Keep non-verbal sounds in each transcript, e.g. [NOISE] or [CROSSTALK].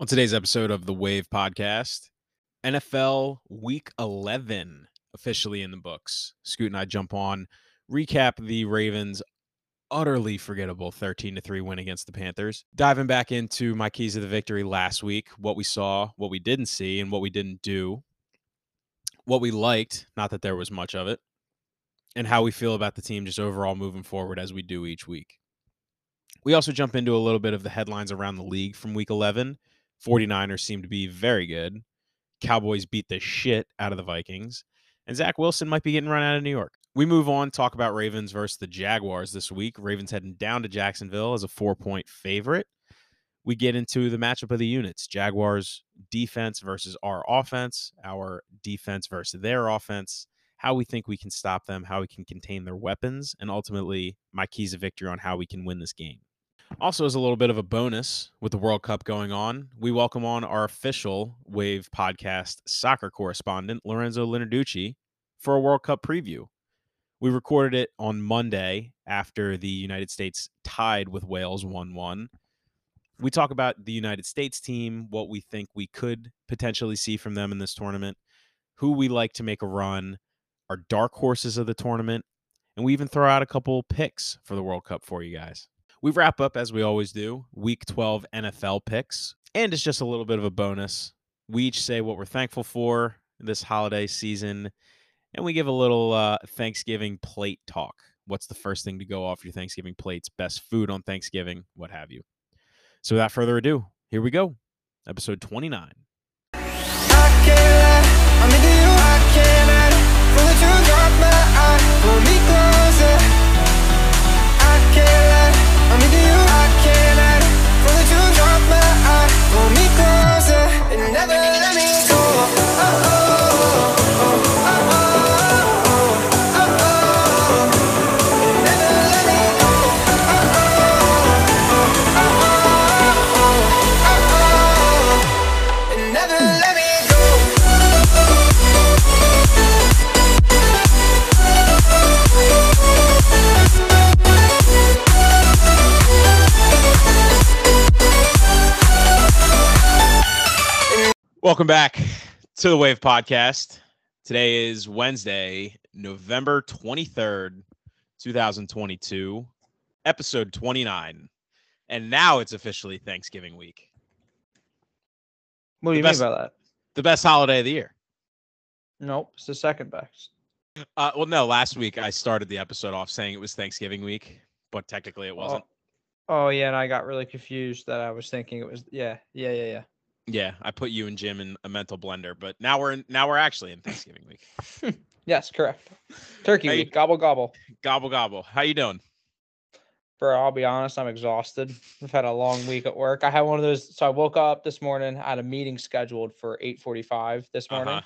On today's episode of the Wave Podcast, NFL Week 11 officially in the books. Scoot and I jump on, recap the Ravens' utterly forgettable 13 to 3 win against the Panthers. Diving back into my keys of the victory last week, what we saw, what we didn't see, and what we didn't do, what we liked, not that there was much of it, and how we feel about the team just overall moving forward as we do each week. We also jump into a little bit of the headlines around the league from week 11. 49ers seem to be very good. Cowboys beat the shit out of the Vikings. And Zach Wilson might be getting run out of New York. We move on, talk about Ravens versus the Jaguars this week. Ravens heading down to Jacksonville as a four point favorite. We get into the matchup of the units Jaguars defense versus our offense, our defense versus their offense, how we think we can stop them, how we can contain their weapons, and ultimately my keys of victory on how we can win this game. Also, as a little bit of a bonus with the World Cup going on, we welcome on our official Wave podcast soccer correspondent, Lorenzo Linarducci, for a World Cup preview. We recorded it on Monday after the United States tied with Wales 1 1. We talk about the United States team, what we think we could potentially see from them in this tournament, who we like to make a run, our dark horses of the tournament, and we even throw out a couple picks for the World Cup for you guys. We wrap up as we always do, week 12 NFL picks, and it's just a little bit of a bonus. We each say what we're thankful for this holiday season, and we give a little uh, Thanksgiving plate talk. What's the first thing to go off your Thanksgiving plates? Best food on Thanksgiving, what have you. So without further ado, here we go. Episode 29. Never let me go. Welcome back to the Wave Podcast. Today is Wednesday, November 23rd, 2022, episode 29. And now it's officially Thanksgiving week, What do The you best- mean by that? the best holiday of the year. Nope, it's the second best. Uh, well, no, last week I started the episode off saying it was Thanksgiving week, but technically it wasn't. Oh, yeah, and I got really confused that I was thinking it was yeah, yeah, yeah, yeah. Yeah, I put you and Jim in a mental blender, but now we're in, now we're actually in Thanksgiving week. [LAUGHS] Yes, correct. Turkey Hey. week, gobble gobble. Gobble gobble. How you doing? Bro, I'll be honest, I'm exhausted. I've had a long week at work. I had one of those so I woke up this morning, I had a meeting scheduled for 8:45 this morning. Uh-huh.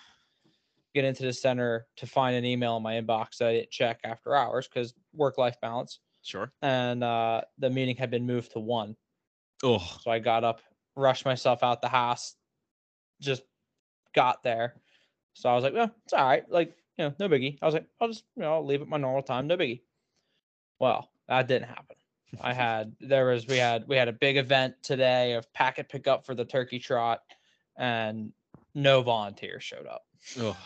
Get into the center to find an email in my inbox that I didn't check after hours because work-life balance. Sure. And uh, the meeting had been moved to one. Oh, So I got up, rushed myself out the house, just got there. So I was like, well, it's all right. Like, you know, no biggie. I was like, I'll just, you know, I'll leave at my normal time, no biggie. Well, that didn't happen. I [LAUGHS] had there was we had we had a big event today of packet pickup for the turkey trot, and no volunteers showed up. oh.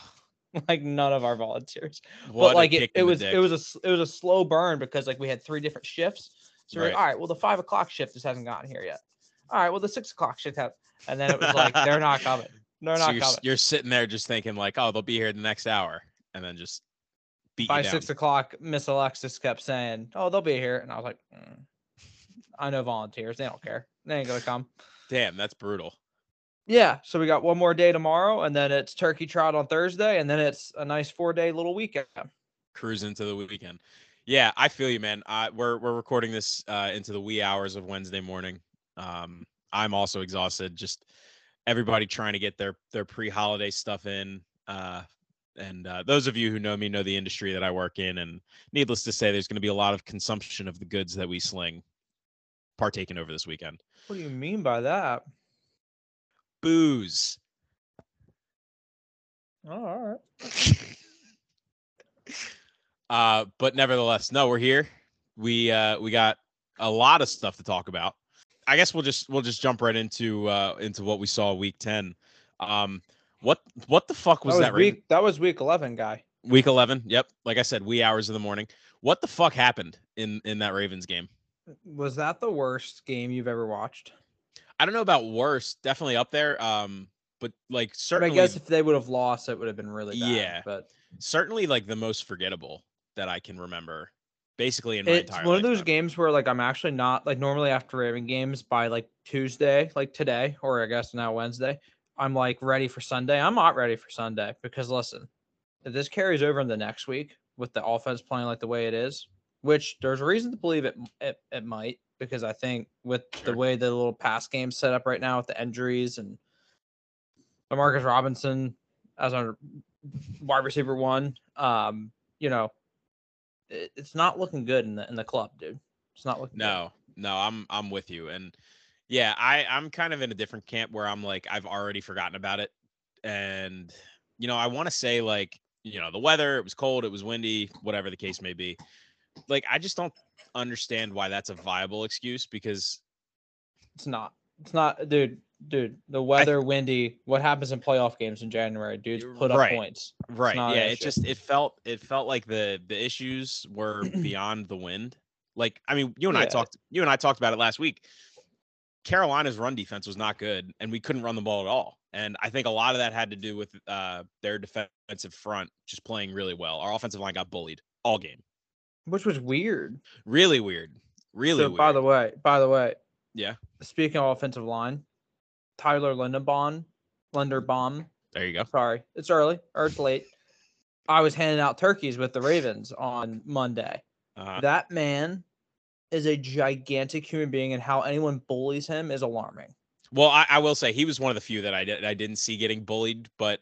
[LAUGHS] like none of our volunteers What but like it, it was dick. it was a it was a slow burn because like we had three different shifts. So we're like, all right, well the five o'clock shift just hasn't gotten here yet. All right, well the six o'clock shift has, and then it was like they're not [LAUGHS] coming. They're So not you're, coming. you're sitting there just thinking like, oh, they'll be here the next hour, and then just beat By six o'clock, Miss Alexis kept saying, "Oh, they'll be here," and I was like, "Mm, "I know volunteers. They don't care. They ain't gonna come." Damn, that's brutal. Yeah. So we got one more day tomorrow, and then it's turkey trot on Thursday, and then it's a nice four day little weekend. Cruise into the weekend. Yeah, I feel you, man. I, we're we're recording this uh, into the wee hours of Wednesday morning. Um, I'm also exhausted. Just everybody trying to get their their pre-holiday stuff in. Uh, and uh, those of you who know me know the industry that I work in, and needless to say, there's going to be a lot of consumption of the goods that we sling, partaking over this weekend. What do you mean by that? Booze. Oh, all right. [LAUGHS] uh, but nevertheless, no, we're here. We uh, we got a lot of stuff to talk about. I guess we'll just we'll just jump right into uh into what we saw week 10. Um what what the fuck was that was that, week. That was week eleven, guy. week 11? Yep. Like I said, wee hours of the morning. What the fuck happened in in that Ravens game? Was that the worst game you've ever watched? I don't know about worse, definitely up there. Um but like certainly. mean, I guess if they would have lost, it would have been really bad. Yeah. but certainly like the most forgettable that I can remember basically in my it's entire one of those games where like I'm actually not like normally after Raven games by like Tuesday, like today, or I guess now Wednesday, I'm like ready for Sunday. I'm not ready for Sunday because listen, if this carries over in the next week with the offense playing like the way it is, which there's a reason to believe it it, it might because I think with Sure. the way the little pass game's set up right now with the injuries and Marcus Robinson as our wide receiver one, um, you know, it's not looking good in the in the club, dude. It's not looking good. No, no, I'm I'm with you. And yeah, I I'm kind of in a different camp where I'm like I've already forgotten about it. And you know, I want to say like, you know, the weather, it was cold, it was windy, whatever the case may be. Like I just don't understand why that's a viable excuse because It's not. It's not, dude. Dude, the weather, windy. What happens in playoff games in January? Dudes put up right. points. right, not yeah, it just it felt it felt like the the issues were [CLEARS THROAT] beyond the wind. Like I mean, you and I talked you and I talked about it last week. Carolina's run defense was not good, and we couldn't run the ball at all. And I think a lot of that had to do with uh, their defensive front just playing really well. Our offensive line got bullied all game. Which was weird. Really weird. Really so weird. by the way, by the way, yeah, speaking of offensive line, Tyler Linderbaum, Linderbaum. there you go. Sorry, it's early or it's late. I was handing out turkeys with the Ravens on Monday. Uh, That man is a gigantic human being, and how anyone bullies him is alarming. well, I, I will say he was one of the few that I did I didn't see getting bullied, but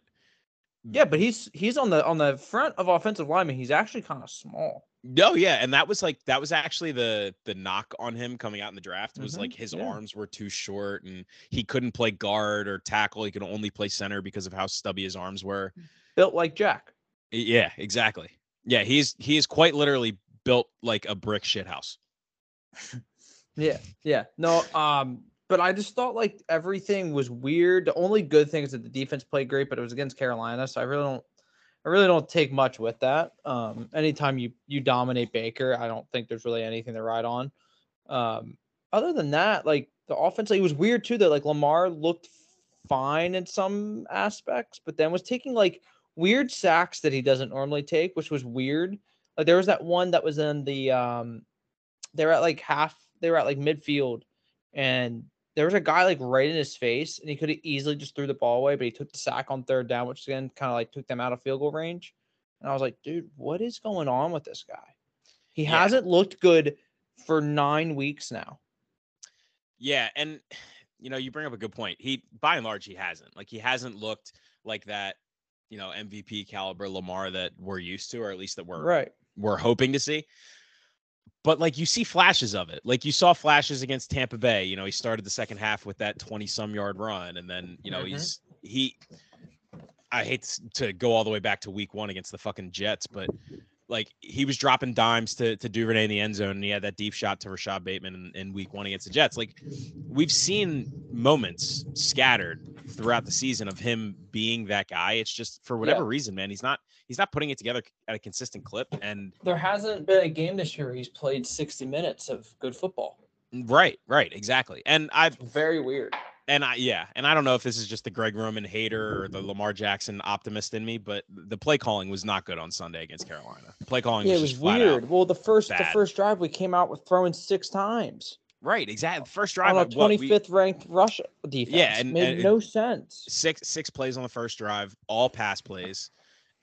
Yeah, but he's he's on the on the front of offensive lineman. He's actually kind of small. No, yeah, and that was like that was actually the the knock on him coming out in the draft was Mhm, like his yeah. arms were too short and he couldn't play guard or tackle. He could only play center because of how stubby his arms were. Built like Jack. Yeah, exactly. Yeah, he's he is quite literally built like a brick shit house. [LAUGHS] Yeah, yeah. No, um, but I just thought like everything was weird. The only good thing is that the defense played great, but it was against Carolina, so I really don't I really don't take much with that. Um, anytime you you dominate Baker, I don't think there's really anything to ride on. Um, other than that, like the offense, like, it was weird too that like Lamar looked fine in some aspects, but then was taking like weird sacks that he doesn't normally take, which was weird. Like there was that one that was in the um they were at like half they were at like midfield and there was a guy like right in his face and he could have easily just threw the ball away, but he took the sack on third down, which again kind of like took them out of field goal range. And I was like, dude, what is going on with this guy? He Yeah. hasn't looked good for nine weeks now. Yeah, and you know, you bring up a good point. He by and large he hasn't. Like he hasn't looked like that, you know, MVP caliber Lamar that we're used to or at least that we're Right. we're hoping to see. But like you see flashes of it. Like you saw flashes against Tampa Bay. You know, he started the second half with that 20 some yard run. And then, you know, Mhm. he's he I hate to go all the way back to week one against the fucking Jets, but like he was dropping dimes to to Duvernay in the end zone, and he had that deep shot to Rashod Bateman in, in week one against the Jets. Like we've seen moments scattered throughout the season of him being that guy. It's just for whatever reason, man, he's not he's not putting it together at a consistent clip. And There hasn't been a game this year he's played 60 minutes of good football. right, right, exactly. And I've Very weird. And I yeah, and I don't know if this is just the Greg Roman hater or the Lamar Jackson optimist in me, but the play calling was not good on Sunday against Carolina. The play calling Yeah, it was, was just weird. Well, the first the first drive we came out with throwing six times. Right, exactly. First drive, on a we- 25th ranked rush defense. and- made and- no sense. six six plays on the first drive, all pass plays.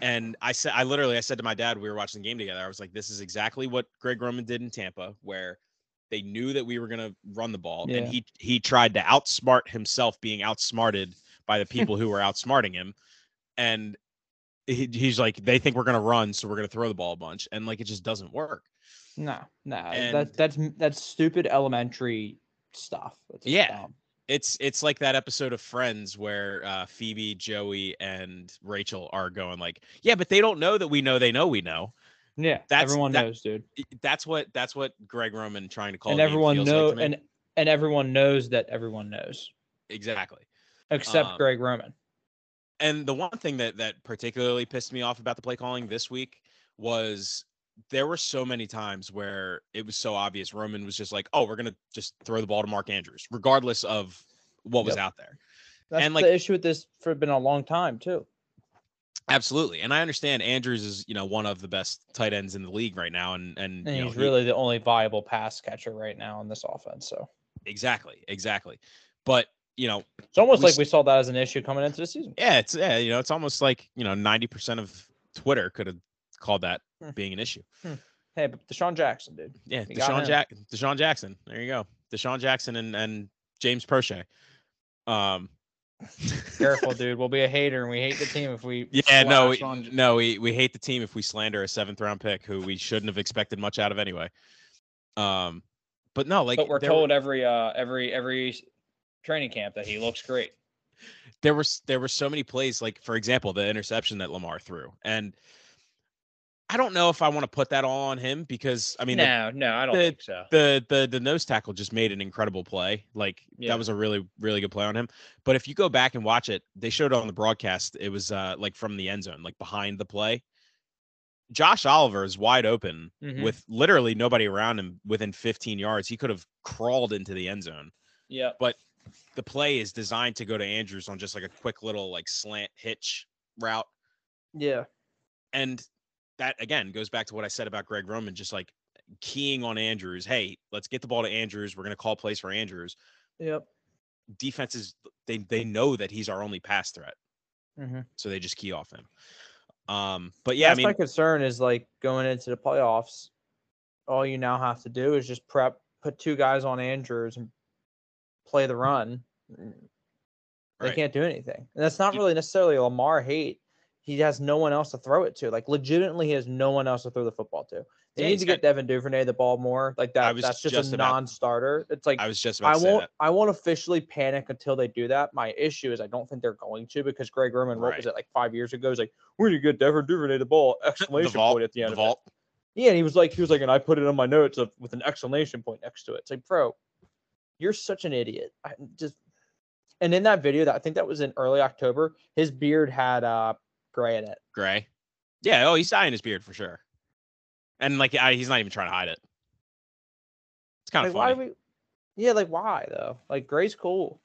And I said, I literally, I said to my dad, we were watching the game together. I was like, this is exactly what Greg Roman did in Tampa, where they knew that we were going to run the ball, Yeah. and he he tried to outsmart himself, being outsmarted by the people who were outsmarting him, and he, he's like, they think we're going to run, so we're going to throw the ball a bunch, and like it just doesn't work. No, no, And- that that's that's stupid elementary stuff. Yeah. dumb. It's it's like that episode of Friends where uh, Phoebe, Joey, and Rachel are going like, yeah, but they don't know that we know they know we know. Yeah. That's- everyone that- knows, dude. That's what that's what Greg Roman trying to call And everyone feels know like and and everyone knows that everyone knows, Exactly. except Um, Greg Roman. And the one thing that that particularly pissed me off about the play calling this week was there were so many times where it was so obvious Roman was just like, "Oh, we're gonna just throw the ball to Mark Andrews, regardless of what was Yep. out there." That's and, like- the issue with this for been a long time too. Absolutely, and I understand Andrews is you know one of the best tight ends in the league right now, and and, And you know, he's he- really the only viable pass catcher right now in this offense. So exactly exactly. But you know, it's almost We like we saw that as an issue coming into the season. yeah, it's yeah, you know, it's almost like you know ninety percent of Twitter could have called that Hmm. being an issue. Hey, but DeSean Jackson, dude. Yeah, You DeSean. Jack DeSean Jackson. There you go. DeSean Jackson and and James Proche. Um Careful, dude. We'll be a hater, and we hate the team if we. [LAUGHS] Yeah, no, we, on- no, we we hate the team if we slander a seventh round pick who we shouldn't have expected much out of anyway. Um, but no, like but we're there were- told every uh every every training camp that he looks great. there was there were so many plays, like for example, the interception that Lamar threw, and I don't know if I want to put that all on him because I mean the, no, no, I don't the- think so. the the the nose tackle just made an incredible play. Like Yeah. that was a really really good play on him. But if you go back and watch it, they showed it on the broadcast. It was uh like from the end zone, like behind the play. Josh Oliver is wide open Mhm. with literally nobody around him within 15 yards. He could have crawled into the end zone. Yeah, But The play is designed to go to Andrews on just like a quick little like slant hitch route. yeah, And that again goes back to what I said about Greg Roman, just like keying on Andrews. Hey, let's get the ball to Andrews. We're gonna call plays for Andrews. yep. Defenses they they know that he's our only pass threat, hmm so they just key off him. Um, but yeah, That's I mean, my concern is like going into the playoffs. All you now have to do is just prep, put two guys on Andrews and play the run. They Right. can't do anything. And that's not really necessarily Lamar hate. He has no one else to throw it to. Like legitimately, he has no one else to throw the football to. They Yeah, need to get Devin Duvernay the ball more. Like that. That's just, just a about- non-starter. It's like I was just about I won't. I won't officially panic until they do that. My issue is I don't think they're going to because Greg Roman, what was it like five years ago? He's like, "We need to get Devin Duvernay the ball!" [LAUGHS] The Exclamation vault, point at the end. the of it. vault. Yeah, and he was like, he was like, and I put it on my notes of, with an exclamation point next to it. It's like, bro, you're such an idiot. I just. And in that video, that I think that was in early October, his beard had uh gray in it. Gray. Yeah. Oh, he's dyeing his beard for sure. And like, I, he's not even trying to hide it. It's kind Like, of why funny. we? Yeah, like why though? Like gray's cool.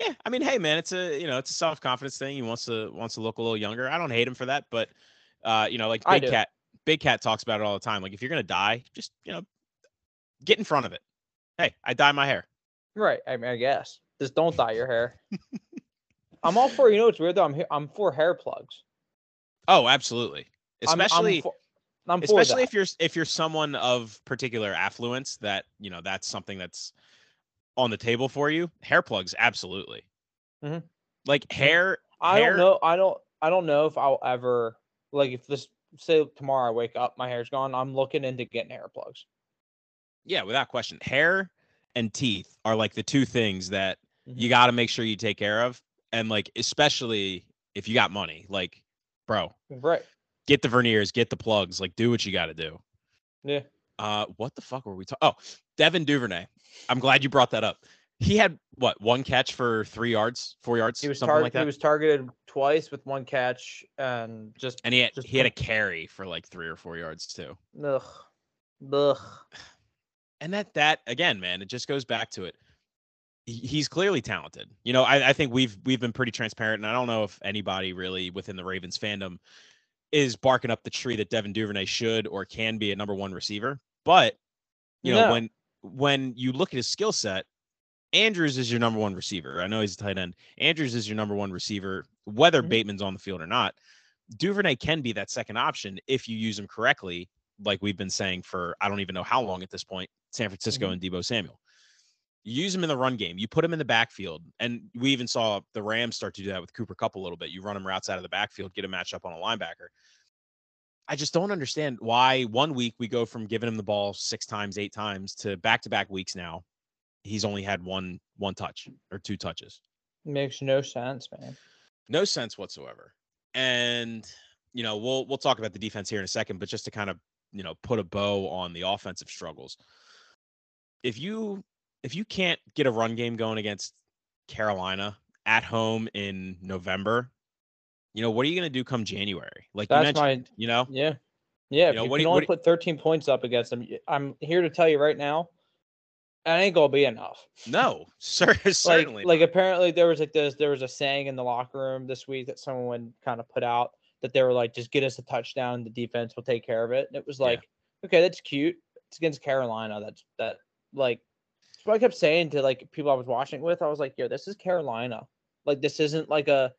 Yeah, I mean, hey man, it's a you know it's a self confidence thing. He wants to wants to look a little younger. I don't hate him for that, but uh, you know, like Big. Cat, Big Cat talks about it all the time. Like if you're gonna die, just you know, get in front of it. Hey, I dye my hair. Right. I mean, I guess just don't dye your hair. [LAUGHS] I'm all for you know it's weird though. I'm I'm for hair plugs. Oh, absolutely. I'm- I'm Especially for, I'm especially if you're if you're someone of particular affluence that you know that's something that's on the table for you. Hair plugs, absolutely. Mhm. Like hair. I hair, don't know. I don't. I don't know if I'll ever like if this say tomorrow I wake up, my hair's gone. I'm looking into getting hair plugs. Yeah, without question. Hair and teeth are like the two things that you Mhm. got to make sure you take care of and like especially if you got money like bro Right. get the veneers get the plugs like do what you got to do. Yeah. uh what the fuck were we talking oh devin duvernay. I'm glad you brought that up. He had what one catch for three yards four yards He was something tar- like that? he was targeted twice with one catch and just and he had just he had a carry for like three or four yards too. Ugh, ugh. [SIGHS] and that that again man it just goes back to it he's clearly talented you know I, I think we've we've been pretty transparent and i don't know if anybody really within the ravens fandom is barking up the tree that devin duvernay should or can be a number one receiver but you know No. when when you look at his skill set andrews is your number one receiver i know he's a tight end andrews is your number one receiver whether Mhm. bateman's on the field or not duvernay can be that second option if you use him correctly like we've been saying for I don't even know how long at this point, San Francisco Mhm. and Deebo Samuel. You use him in the run game. You put him in the backfield, and we even saw the Rams start to do that with Cooper Kupp a little bit. You run him routes out of the backfield, get a matchup on a linebacker. I just don't understand why one week we go from giving him the ball six times, eight times to back to back weeks now. He's only had one one touch or two touches Makes no sense, man. no sense whatsoever. And you know, we'll we'll talk about the defense here in a second, but just to kind of you know put a bow on the offensive struggles. If you if you can't get a run game going against Carolina at home in November, you know, what are you going to do come January? Like you That's my you know, yeah. Yeah, if know, you what can you- only put 13 points up against them, I'm here to tell you right now, that ain't gonna be enough. no, [LAUGHS] cer- certainly. like like apparently there was like this there was a saying in the locker room this week that someone kind of put out that they were like just get us a touchdown the defense will take care of it and it was Yeah. like okay that's cute it's against carolina that's that like what i kept saying to like people i was watching with i was like yo this is carolina. Like this isn't like a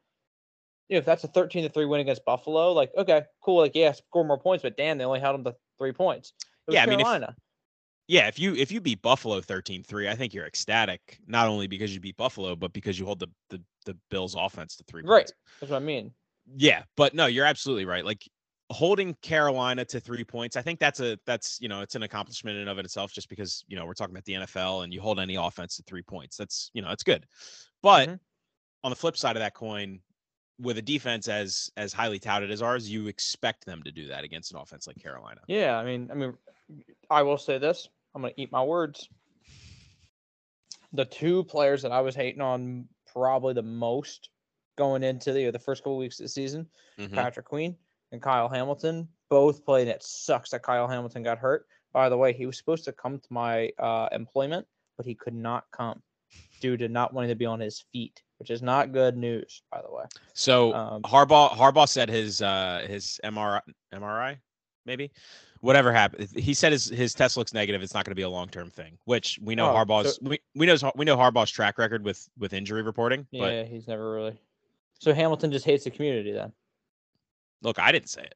you know if that's a 13 to 3 win against buffalo like okay cool like yeah score more points but damn they only held them to three points. Yeah, I mean, if- carolina. Yeah, if you if you beat Buffalo 13-3, I think you're ecstatic, not only because you beat Buffalo, but because you hold the the, the Bills offense to three points. right that's what i mean. Yeah, but no, you're absolutely right. Like holding Carolina to three points, I think that's a that's you know it's an accomplishment in and of itself. Just because you know we're talking about the NFL and you hold any offense to three points, that's you know it's good. But Mhm. on the flip side of that coin, with a defense as as highly touted as ours, you expect them to do that against an offense like Carolina. Yeah, I mean, I mean, I will say this. I'm gonna eat my words. The two players that I was hating on probably the most going into the the first couple weeks of the season, Mhm. Patrick Queen and Kyle Hamilton, both played. It sucks that Kyle Hamilton got hurt. By the way, he was supposed to come to my uh, employment, but he could not come due to not wanting to be on his feet, which is not good news. By the way, So um, Harbaugh Harbaugh said his uh his MRI MRI maybe whatever happened he said his his test looks negative it's not going to be a long-term thing which we know Oh, so- we, we know we know Harbaugh's track record with with injury reporting but yeah, he's never really. So Hamilton just hates the community then. Look I didn't say it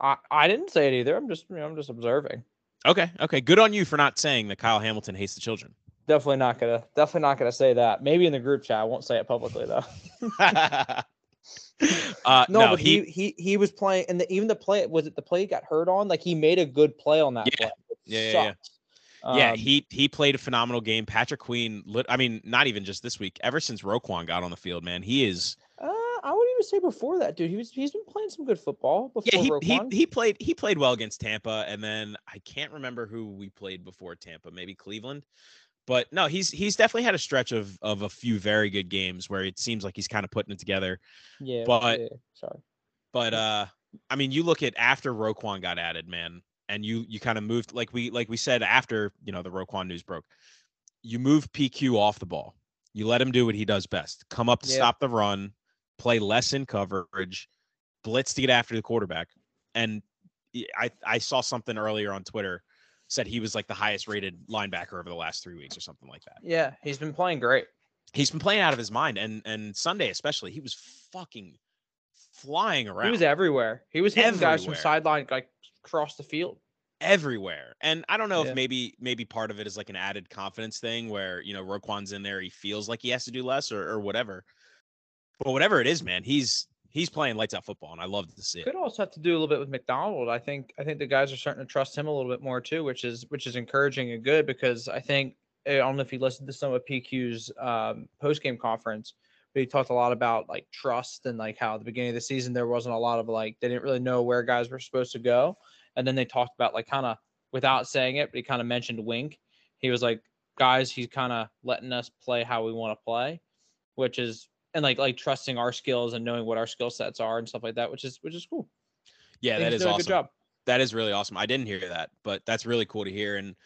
I, I didn't say it either. I'm just you know, I'm just observing. okay okay good on you for not saying that Kyle Hamilton hates the children Definitely not gonna definitely not gonna say that. Maybe in the group chat. I won't say it publicly though. [LAUGHS] uh No, no, but he, he, he was playing and the, even the play was it the play he got hurt on? Like he made a good play on that Yeah. play. Yeah, yeah, yeah. sucks. yeah, Um, he he played a phenomenal game. Patrick Queen, I mean, not even just this week. Ever since Roquan got on the field, man, he is uh, I wouldn't even say before that, dude. He was he's been playing some good football before Yeah, he, he Roquan. he played he played well against Tampa, and then I can't remember who we played before Tampa, maybe Cleveland. But no, he's he's definitely had a stretch of of a few very good games where it seems like he's kind of putting it together. yeah, but- yeah, sorry. But uh, I mean, you look at after Roquan got added, man, and you you kind of moved like we like we said after you know the Roquan news broke, you move PQ off the ball. You let him do what he does best: come up to Yeah. stop the run, play less in coverage, blitz to get after the quarterback. And I I saw something earlier on Twitter said he was like the highest rated linebacker over the last three weeks or something like that. Yeah, he's been playing great. He's been playing out of his mind, and and Sunday especially, he was fucking flying around He was everywhere. He was hitting guys from sideline like across the field. everywhere. And I don't know Yeah. if maybe maybe part of it is like an added confidence thing where you know Roquan's in there, he feels like he has to do less or, or whatever. But whatever it is, man, he's he's playing lights out football, and I love to see it. Could also have to do a little bit with Macdonald. I think I think the guys are starting to trust him a little bit more too, which is which is encouraging and good because I think I don't know if you listened to some of PQ's um, post game conference, but he talked a lot about like trust and like how at the beginning of the season there wasn't a lot of like they didn't really know where guys were supposed to go, and then they talked about like kind of without saying it, but he kind of mentioned Wink. He was like, guys, he's kind of letting us play how we want to play, which is and like like trusting our skills and knowing what our skill sets are and stuff like that, which is which is cool. Yeah, that is awesome. good job. That is really awesome. I didn't hear that, but that's really cool to hear. And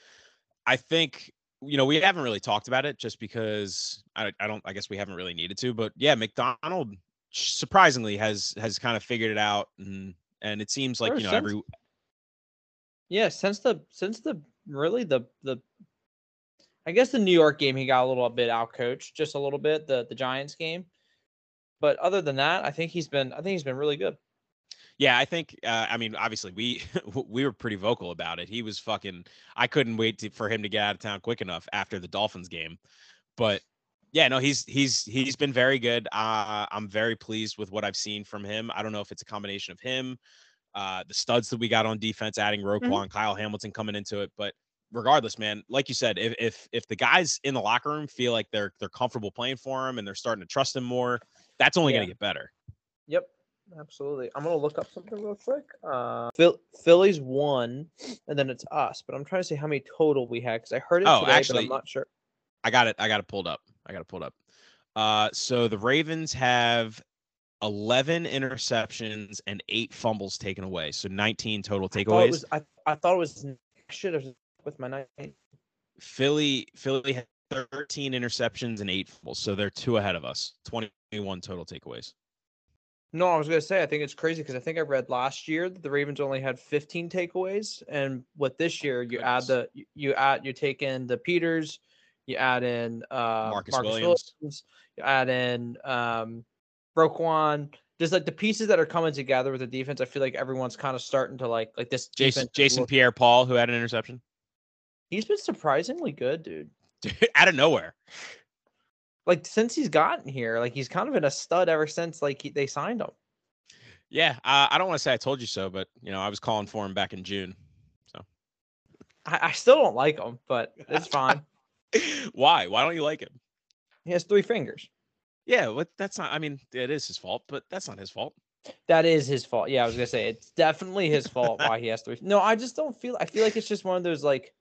I think you know we haven't really talked about it just because I, I don't. I guess we haven't really needed to. But yeah, Macdonald surprisingly has has kind of figured it out, and and it seems like Sure, you know since- every Yeah, since the since the really the the I guess the New York game he got a little bit out coached just a little bit the the Giants game. But other than that, I think he's been I think he's been really good. Yeah, I think. Uh, I mean, obviously, we [LAUGHS] we were pretty vocal about it. He was fucking. I couldn't wait to, for him to get out of town quick enough after the Dolphins game, but yeah, no, he's he's he's been very good. Uh, I'm very pleased with what I've seen from him. I don't know if it's a combination of him, uh, the studs that we got on defense, adding Roquan, Kyle Hamilton coming into it, but regardless, man, like you said, if if if the guys in the locker room feel like they're they're comfortable playing for him and they're starting to trust him more, that's only Yeah. gonna get better. Yep. absolutely. I'm gonna look up something real quick. Uh, Phil- Phillies won, and then it's us. But I'm trying to see how many total we had because I heard it Oh, today, but actually- I'm not sure. I got it. I got it pulled up. I got it pulled up. Uh, so the Ravens have 11 interceptions and eight fumbles taken away. So 19 total I thought it takeaways. was. I, I thought it was. I should have with my night. Philly Philly had 13 interceptions and eight fumbles. So they're two ahead of us. 21 total takeaways. No, I was gonna say I think it's crazy because I think I read last year that the Ravens only had 15 takeaways, and with this year you add the you- add you take in the Peters, you add in uh, Marcus Williams. you add in um, Roquan. Just like the pieces that are coming together with the defense, I feel like everyone's kind of starting to like like this. Jason Jason Pierre Paul, who had an interception. he's been surprisingly good, dude. Dude, [LAUGHS] out of nowhere. Like since he's gotten here, like he's kind of been a stud ever since like he, they signed him. Yeah, uh, I don't want to say I told you so, but you know, I was calling for him back in June. So I, I still don't like him, but it's fine. [LAUGHS] Why? Why don't you like him? he has three fingers. Yeah, what that's not I mean, it is his fault, but that's not his fault. That is his fault. Yeah, I was gonna say it's definitely his fault why he has three. No, I just don't feel. I feel like it's just one of those like,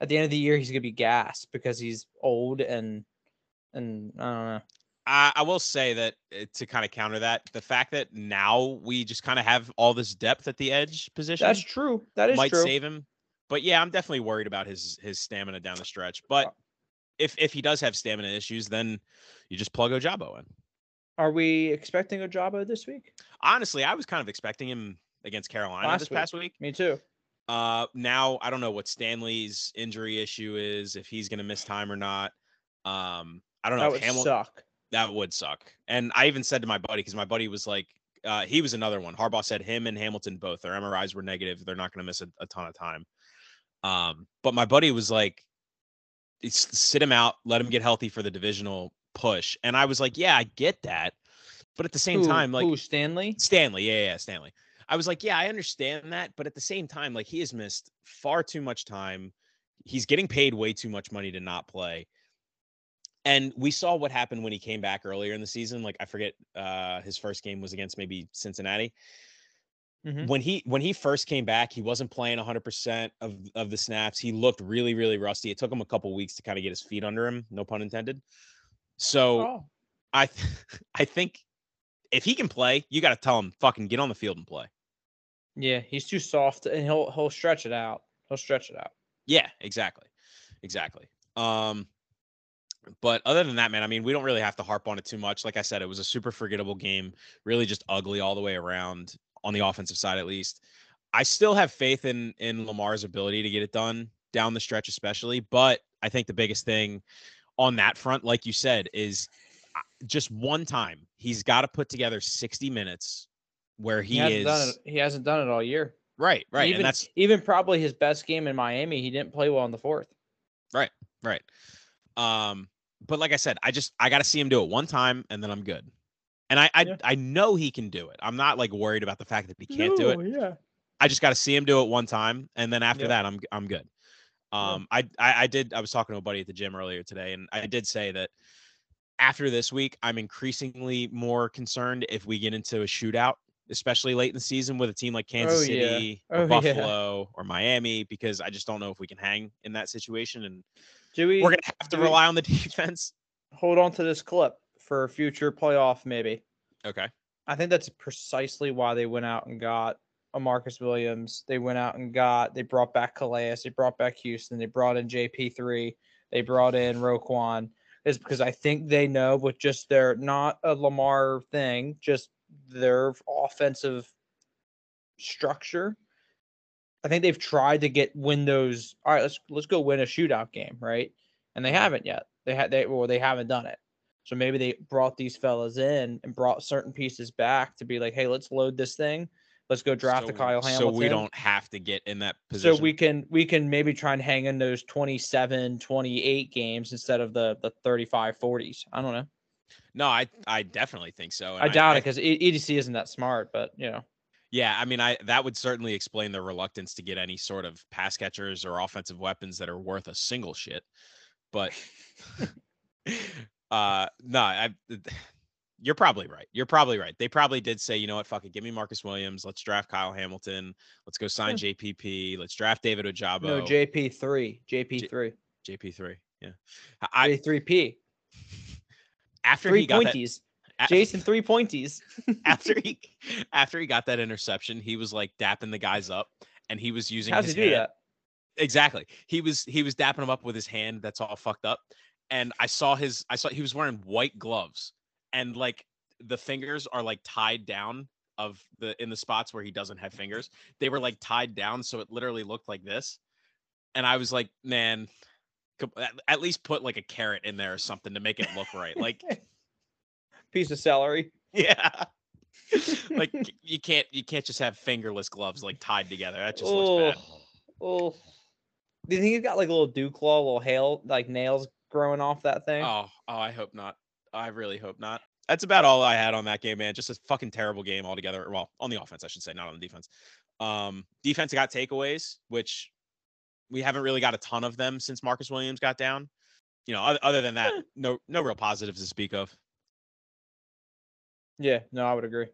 at the end of the year he's gonna be gassed because he's old and and I don't know. I, I will say that uh, to kind of counter that, the fact that now we just kind of have all this depth at the edge position That's true. That is might true. save him. But yeah, I'm definitely worried about his his stamina down the stretch. But Uh if if he does have stamina issues, then you just plug Ojabo in. Are we expecting Ojabo this week? Honestly, I was kind of expecting him against Carolina Last this week. past week. Me too. Uh, now I don't know what Stanley's injury issue is, if he's going to miss time or not. Um, I don't know That would Hamilton. suck. That would suck. And I even said to my buddy because my buddy was like, uh, he was another one. Harbaugh said him and Hamilton both their MRIs were negative. They're not going to miss a, a ton of time. Um, but my buddy was like, sit him out, let him get healthy for the divisional push. And I was like, yeah, I get that, but at the same Who- time, like who, Stanley? Stanley, yeah, yeah, Stanley. I was like, yeah, I understand that, but at the same time, like he has missed far too much time. He's getting paid way too much money to not play. And we saw what happened when he came back earlier in the season. Like I forget, uh, his first game was against maybe Cincinnati. Mhm. When he when he first came back, he wasn't playing 100% of of the snaps. He looked really really rusty. It took him a couple weeks to kind of get his feet under him, no pun intended. So Oh, I th- [LAUGHS] I think if he can play, you got to tell him fucking get on the field and play. yeah, he's too soft, and he'll he'll stretch it out. He'll stretch it out. Yeah, exactly. Exactly. Um but other than that, man, I mean, we don't really have to harp on it too much. Like I said, it was a super forgettable game, really just ugly all the way around on the offensive side at least. I still have faith in in Lamar's ability to get it done down the stretch especially, but I think the biggest thing on that front like you said is uh, just one time he's got to put together 60 minutes where he, He, hasn't is done it. He hasn't done it all year. right, right. Even and that's even probably his best game in Miami. He didn't play well in the fourth. Right, Right. Um, but like I said, I just I got to see him do it one time, and then I'm good. And I I, Yeah. I know he can do it. I'm not like worried about the fact that he can't do it. Yeah. I just got to see him do it one time, and then after Yeah. that, I'm I'm good. Yeah. Um, I, I I did. I was talking to a buddy at the gym earlier today, and I did say that after this week, I'm increasingly more concerned if we get into a shootout, especially late in the season with a team like Kansas Oh, yeah. City or Oh, yeah. Buffalo or Miami, because I just don't know if we can hang in that situation, and Do we? we're gonna have to rely on the [LAUGHS] defense. hold on to this clip for a future playoff, maybe. Okay. I think that's precisely why they went out and got a Marcus Williams. They went out and got, they brought back Calais, they brought back Houston, they brought in JP3, they brought in Roquan. Is because I think they know with just their not a Lamar thing, just their offensive structure. I think they've tried to get win those. All right, let's let's go win a shootout game, right? And they haven't yet. They had they well they haven't done it. So maybe they brought these fellas in and brought certain pieces back to be like, hey, let's load this thing. Let's go draft so, a Kyle So we don't have to get in that position. So we can we can maybe try and hang in those 27, 28 games instead of the the 35, 40s. I don't know. No, I I definitely think so. I doubt it because EDC isn't that smart, but you know. Yeah, I mean, I that would certainly explain the reluctance to get any sort of pass catchers or offensive weapons that are worth a single shit. But [LAUGHS] [LAUGHS] uh no, I You're probably right. You're probably right. They probably did say, you know what, fuck it, give me Marcus Williams. Let's draft Kyle Hamilton. Let's go sign JPP. Let's draft David Ojabo. No, JP three, JP three, JP three. Yeah. I three P. after three he got that, pointies. a- Jason three pointies. [LAUGHS] after he after he got that interception, he was like dapping the guys up, and he was using How's his he do hand. that? Exactly. He was he was dapping them up with his hand that's all fucked up. And I saw his I saw he was wearing white gloves and like the fingers are like tied down of the in the spots where he doesn't have fingers. They were like tied down so it literally looked like this. And I was like, man, at least put like a carrot in there or something to make it look right. Like [LAUGHS] Piece of celery. yeah. [LAUGHS] like you can't you can't just have fingerless gloves like tied together. That just looks bad. Oh. Do you think he's got like a little dew claw, little hail, like nails growing off that thing? Oh, oh, I hope not. I really hope not. That's about all I had on that game, man. Just a fucking terrible game altogether. Well, on the offense, I should say, not on the defense. Um, defense got takeaways, which we haven't really got a ton of them since Marcus Williams got down. You know, other, other than that, no no real positives to speak of. Yeah, no, I would agree.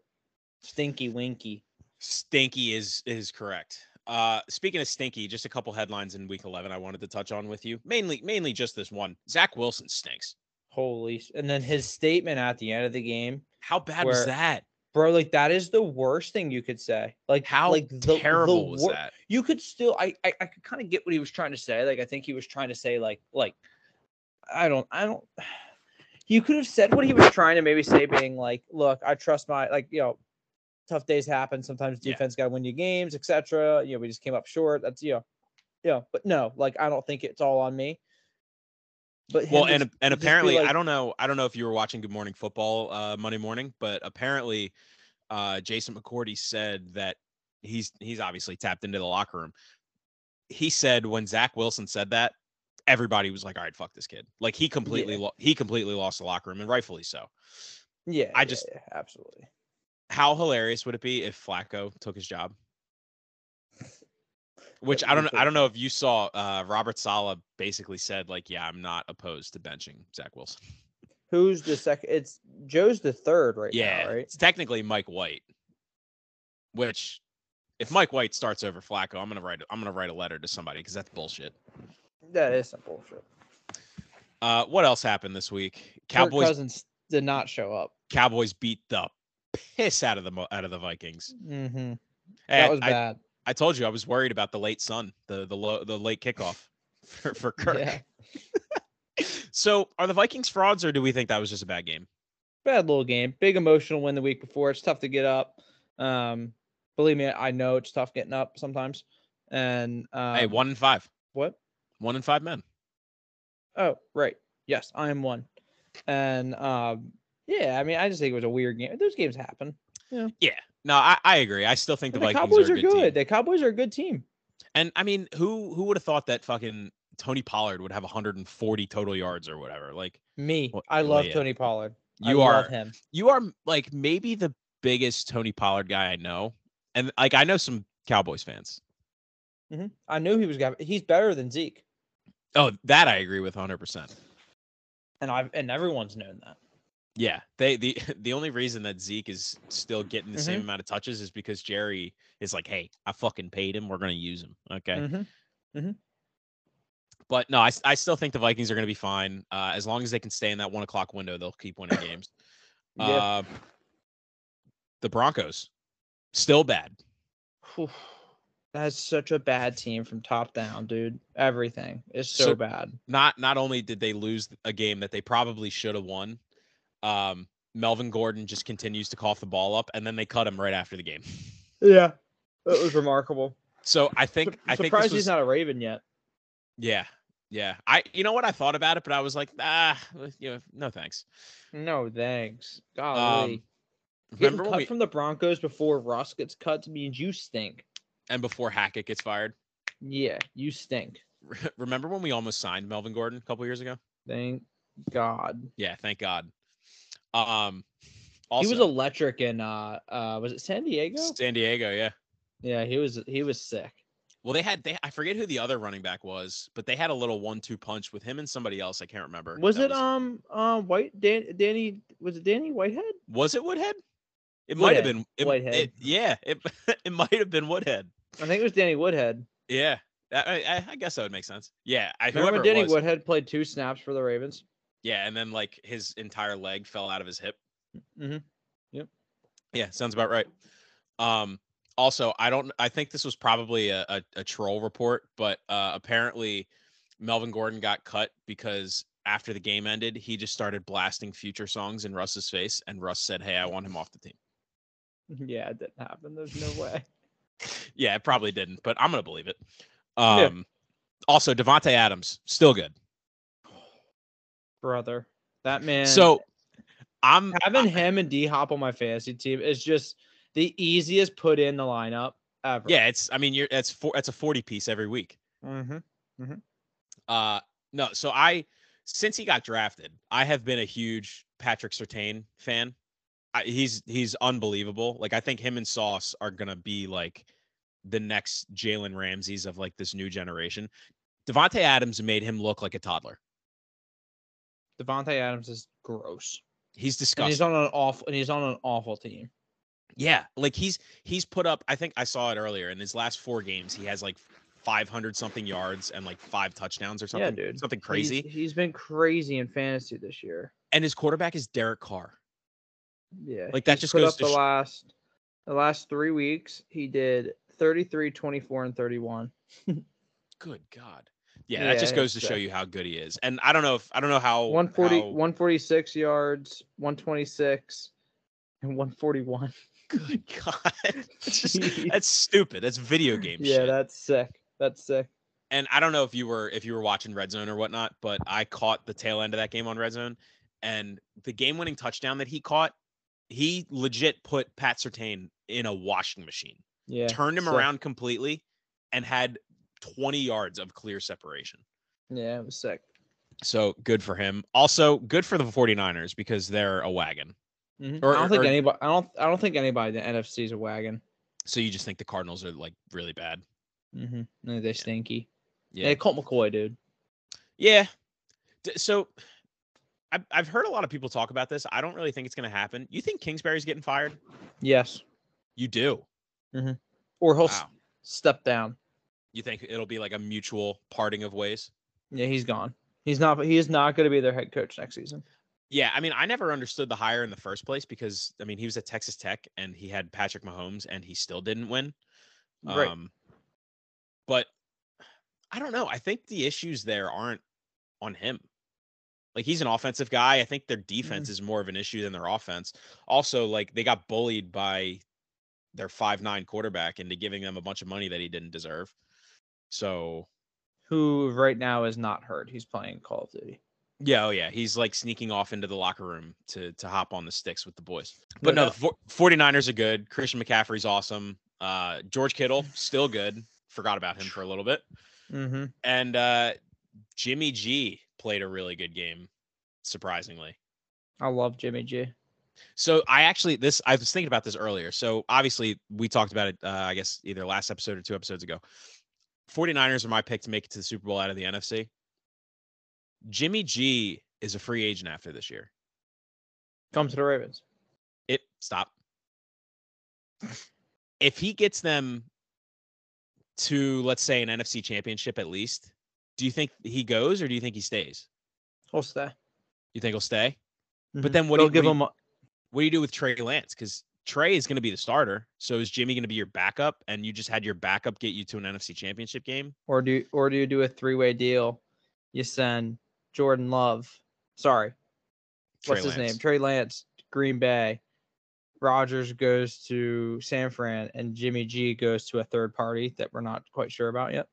Stinky winky. Stinky is is correct. Uh, speaking of stinky, just a couple headlines in Week 11 I wanted to touch on with you. Mainly, mainly just this one. Zach Wilson stinks. Holy and then his statement at the end of the game. How bad Where- was that? Bro, like that is the worst thing you could say. Like How like the, terrible the was wor- that? You could still I I, I could kind of get what he was trying to say. Like I think he was trying to say like like I don't I don't you could have said what he was trying to maybe say being like, look, I trust my like, you know, tough days happen. Sometimes Yeah. defense gotta win you games, etc. You know, we just came up short. That's you know, yeah, but no, like I don't think it's all on me. But well and just- and apparently like- i don't know i don't know if you were watching good morning football uh monday morning but apparently uh jason mccourty said that he's he's obviously tapped into the locker room he said when zach wilson said that everybody was like all right fuck this kid like he completely lo- he completely lost the locker room and rightfully so yeah, I just- yeah, absolutely. how hilarious would it be if flacco took his job [LAUGHS] which i don't know i don't know if you saw uh robert saleh basically said like yeah i'm not opposed to benching zach wilson Who's the second? It's Joe's the third right yeah, now, right? it's technically Mike White. Which, if Mike White starts over Flacco, I'm gonna write. I'm gonna write a letter to somebody because that's bullshit. That is some bullshit. Uh, what else happened this week? Kirk Cowboys. Cousins did not show up. Cowboys beat the piss out of the out of the Vikings. Mm-hmm. That was I, bad. I told you I was worried about the late sun, the the low, the late kickoff [LAUGHS] for, for Kirk. Yeah, [LAUGHS] So, are the Vikings frauds, or do we think that was just a bad game? bad little game. Big emotional win the week before. It's tough to get up. Um, believe me, I know it's tough getting up sometimes. And um, hey, one and five, what? One and five men. Oh, right. Yes, I am one. And um, yeah, I mean, I just think it was a weird game. Those games happen. Yeah. Yeah. No, I, I agree. I still think the the Vikings Cowboys are are good. good. The Cowboys are a good team. And I mean, who who would have thought that fucking Tony Pollard would have 140 total yards or whatever? Like Me, Well- I love. Tony Pollard. I you are love him. you are like maybe the biggest Tony Pollard guy I know. And like I know some Cowboys fans. Hmm I knew he was. gonna- He's better than Zeke, Oh, that I agree with 100%. and I've and everyone's known that. Yeah, they the [LAUGHS] the only reason that Zeke is still getting the same Mhm. amount of touches is because Jerry is like, "Hey, I fucking paid him. We're going to use him." Okay? Mhm. But no, I I still think the Vikings are going to be fine. Uh, as long as they can stay in that one o'clock window, they'll keep winning [COUGHS] games. Yeah. Uh, the Broncos, still bad. That's such a bad team from top down, dude. Everything is so, So- bad. Not not only did they lose a game that they probably should have won, um, Melvin Gordon just continues to cough the ball up, and then they cut him right after the game. [LAUGHS] Yeah, that was remarkable. So I think Sup- I think surprised was, he's not a Raven yet. yeah yeah I you know what I thought about it, but I was like ah you know no thanks. No thanks. Golly. Um, Getting remember cut we, from the Broncos before Russ gets cut means you stink. And before Hackett gets fired? Yeah, you stink. Remember when we almost signed Melvin Gordon a couple years ago? Thank God. Yeah, thank God. Um, also, he was electric in uh uh was it San Diego? San Diego. Yeah. Yeah, he was he was sick. Well, they had they I forget who the other running back was, but they had a little one-two punch with him and somebody else. I can't remember. Was That it um uh White Dan, Danny was it Danny Whitehead? Was it Woodhead? It might have been it, Whitehead. it- yeah, it [LAUGHS] it might have been Woodhead. I think it was Danny Woodhead. Yeah, I, I, I guess that would make sense. Yeah, I Remember Danny was. Woodhead played two snaps for the Ravens? Yeah, and then like his entire leg fell out of his hip. Mm-hmm. Yep. Yeah, sounds about right. Um, also, I don't. I think this was probably a, a, a troll report, but uh, apparently, Melvin Gordon got cut because after the game ended, he just started blasting future songs in Russ's face, and Russ said, "Hey, I want him off the team." [LAUGHS] Yeah, it didn't happen. There's no way. [LAUGHS] Yeah, it probably didn't, but I'm gonna believe it. Yeah. Um, also, Davante Adams still good. [SIGHS] Brother. That man So, I'm having I- him and D Hop on my fantasy team is just the easiest put in the lineup ever. yeah, it's. I mean, you're. That's four. That's a forty piece every week. Mm-hmm. Uh no, so I since he got drafted, I have been a huge Patrick Surtain fan. I, he's he's unbelievable. Like I think him and Sauce are gonna be like the next Jalen Ramseys of like this new generation. Davante Adams made him look like a toddler. Davante Adams is gross. He's And disgusting. he's on an awful and he's on an awful team. yeah, like he's he's put up. I think I saw it earlier in his last four games. He has like 500 something yards and like five touchdowns or something. yeah, dude. something He's- crazy. he's been crazy in fantasy this year. and his quarterback is Derek Carr. Yeah. Like, that just put goes up to the sh- last the last three weeks. He did 33, 24, and 31. [LAUGHS] Good God. Yeah, that just goes to show you how good he is. And I don't know if I don't know how 140, how- 146 yards, 126, and 141. [LAUGHS] good God. [LAUGHS] Just, that's stupid. That's video game yeah, shit. that's sick. That's sick. and I don't know if you were if you were watching Red Zone or whatnot, but I caught the tail end of that game on Red Zone, and the game-winning touchdown that he caught, he legit put Pat Surtain in a washing machine, Yeah. turned him sick. around completely, and had 20 yards of clear separation. Yeah, it was sick. So good for him. Also, good for the 49ers because they're a wagon. Mhm. Or- I don't think or- anybody. I don't. I don't think anybody in the NFC is a wagon. So you just think the Cardinals are like really bad? Mm-hmm. No, they stinky. Yeah. Yeah, Colt McCoy, dude. Yeah. D- So I've, I've heard a lot of people talk about this. I don't really think it's going to happen. You think Kingsbury's getting fired? Yes, You do. or he'll s- step down. You think it'll be like a mutual parting of ways? Yeah, he's gone. He's not. He is not going to be their head coach next season. Yeah. I mean, I never understood the hire in the first place because, I mean, he was at Texas Tech and he had Patrick Mahomes and he still didn't win. Right. Um, but I don't know. I think the issues there aren't on him. Like he's an offensive guy. I think their defense is more of an issue than their offense. Also, like they got bullied by their five nine quarterback into giving them a bunch of money that he didn't deserve. So Who right now is not hurt. He's playing Call of Duty. yeah, oh yeah, he's like sneaking off into the locker room to to hop on the sticks with the boys. But no, the Fo- 49ers are good. Christian McCaffrey's awesome. Uh George Kittle still good. Forgot about him for a little bit. Mm-hmm. And uh Jimmy G played a really good game, surprisingly. I love Jimmy G. So I actually this I was thinking about this earlier. So obviously we talked about it uh, I guess either last episode or two episodes ago. 49ers are my pick to make it to the Super Bowl out of the NFC. Jimmy G is a free agent after this year. Come to the Ravens. It stop. If he gets them to let's say an NFC championship at least, do you think he goes or do you think he stays? He'll stay. You think he'll stay? But Mhm. then what do They'll you- give what him? a- What do you do with Trey Lance? Because Trey is going to be the starter. So is Jimmy going to be your backup? And you just had your backup get you to an NFC championship game? or do or do you do a three way deal? You send Jordan Love. Sorry, what's Trey his name? Trey Lance, Green Bay. Rodgers goes to San Fran, and Jimmy G goes to a third party that we're not quite sure about yet.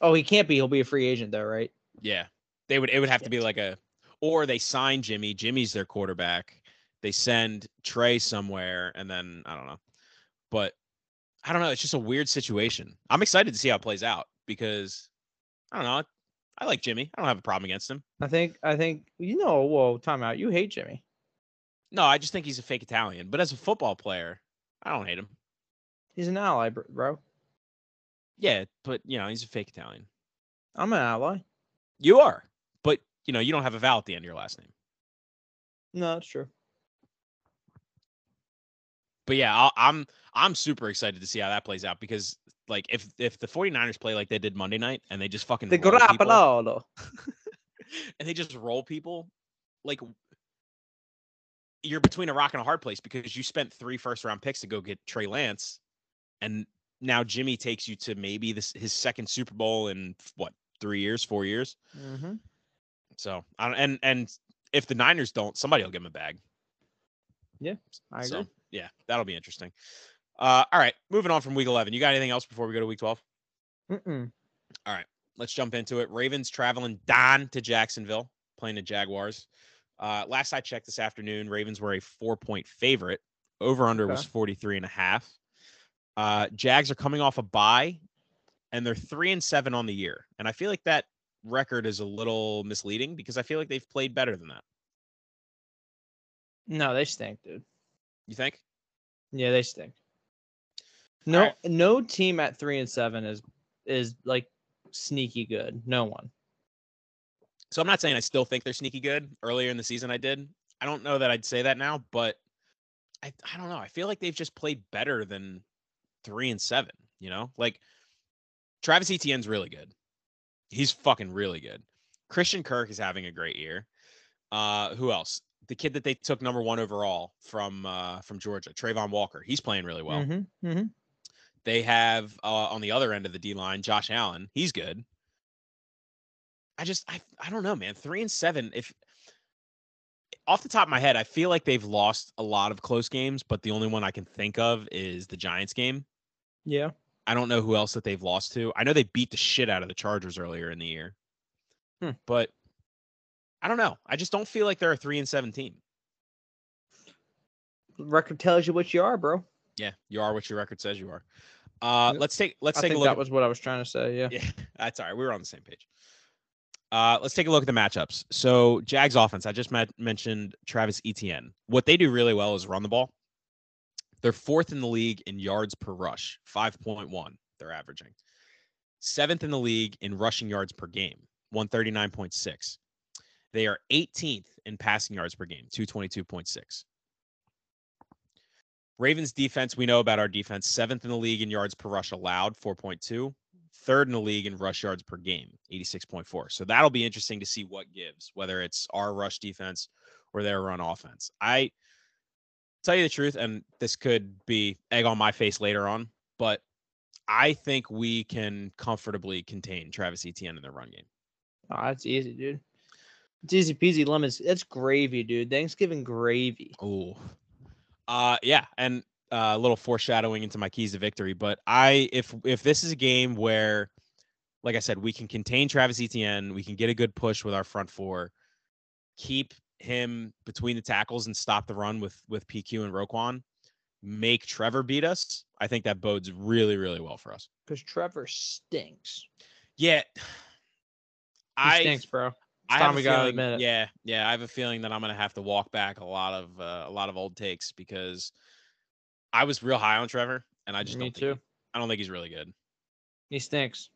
Oh, he can't be. He'll be a free agent though, right? Yeah. They would it would have to be like a or they sign Jimmy, Jimmy's their quarterback. They send Trey somewhere and then I don't know. But I don't know, it's just a weird situation. I'm excited to see how it plays out because I don't know. I like Jimmy. I don't have a problem against him. I think. I think you know. Whoa, time out. You hate Jimmy. No, I just think he's a fake Italian. But as a football player, I don't hate him. He's an ally, bro. Yeah, but you know, he's a fake Italian. I'm an ally. You are, but you know, you don't have a vowel at the end of your last name. No, that's true. But yeah, I'll, I'm I'm super excited to see how that plays out because like if if the 49ers play like they did Monday night and they just fucking The Grappolo. [LAUGHS] and they just roll people, like you're between a rock and a hard place because you spent three first round picks to go get Trey Lance, and now Jimmy takes you to maybe this his second Super Bowl in what three years, four years. Mm-hmm. So I don't, and and if the Niners don't, somebody will give him a bag. Yeah, I agree. Yeah, that'll be interesting. Uh, all right, moving on from week 11. You got anything else before we go to week 12? Mm-mm. Let's jump into it. Ravens traveling down to Jacksonville, playing the Jaguars. Uh, last I checked this afternoon, Ravens were a four point favorite. Over under was Okay. 43 and a half. Uh, Jags are coming off a bye and they're three and seven on the year. And I feel like that record is a little misleading because I feel like they've played better than that. No, they stink, dude. You think? Yeah, they stink. No, right. no team at three and seven is is like sneaky good. No one. So I'm not saying I still think they're sneaky good. Earlier in the season, I did. I don't know that I'd say that now, but I, I don't know. I feel like they've just played better than three and seven. You know, like Travis Etienne's really good. He's fucking really good. Christian Kirk is having a great year. Uh, who else? The kid that they took number one overall from uh, from Georgia, Travon Walker. He's playing really well. Mm-hmm, mm-hmm. They have uh, on the other end of the D line, Josh Allen. He's good. I just I I don't know, man. Three and seven. If off the top of my head, I feel like they've lost a lot of close games, but the only one I can think of is the Giants game. Yeah. I don't know who else that they've lost to. I know they beat the shit out of the Chargers earlier in the year, Hmm. but I don't know. I just don't feel like they're a three and seventeen. Record tells you what you are, bro. Yeah, you are what your record says you are. Uh, Yep. let's take let's I take a look. that at- was what I was trying to say. Yeah. Yeah, [LAUGHS] that's all right. We were on the same page. Uh, let's take a look at the matchups. So Jags offense, I just met, mentioned Travis Etienne. What they do really well is run the ball. They're fourth in the league in yards per rush, 5.1 they're averaging. Seventh in the league in rushing yards per game, 139.6. They are 18th in passing yards per game, 222.6. Ravens defense, we know about our defense, seventh in the league in yards per rush allowed, 4.2 third in the league in rush yards per game, 86.4. So that'll be interesting to see what gives, whether it's our rush defense or their run offense. I tell you the truth, and this could be egg on my face later on, but I think we can comfortably contain Travis Etienne in the run game. Oh, that's easy, dude. It's easy peasy lemons. That's gravy, dude. Thanksgiving gravy. Oh, uh, yeah, and uh, a little foreshadowing into my keys to victory. But I, if if this is a game where, like I said, we can contain Travis Etienne, we can get a good push with our front four, keep him between the tackles and stop the run with with PQ and Roquan, make Trevor beat us. I think that bodes really really well for us. Because Trevor stinks. Yeah, [SIGHS] He I stinks, bro. I time have a we gotta feeling, admit it. yeah, yeah. I have a feeling that I'm gonna have to walk back a lot of uh, a lot of old takes because I was real high on Trevor, and I just Me don't think too. I don't think he's really good. He stinks.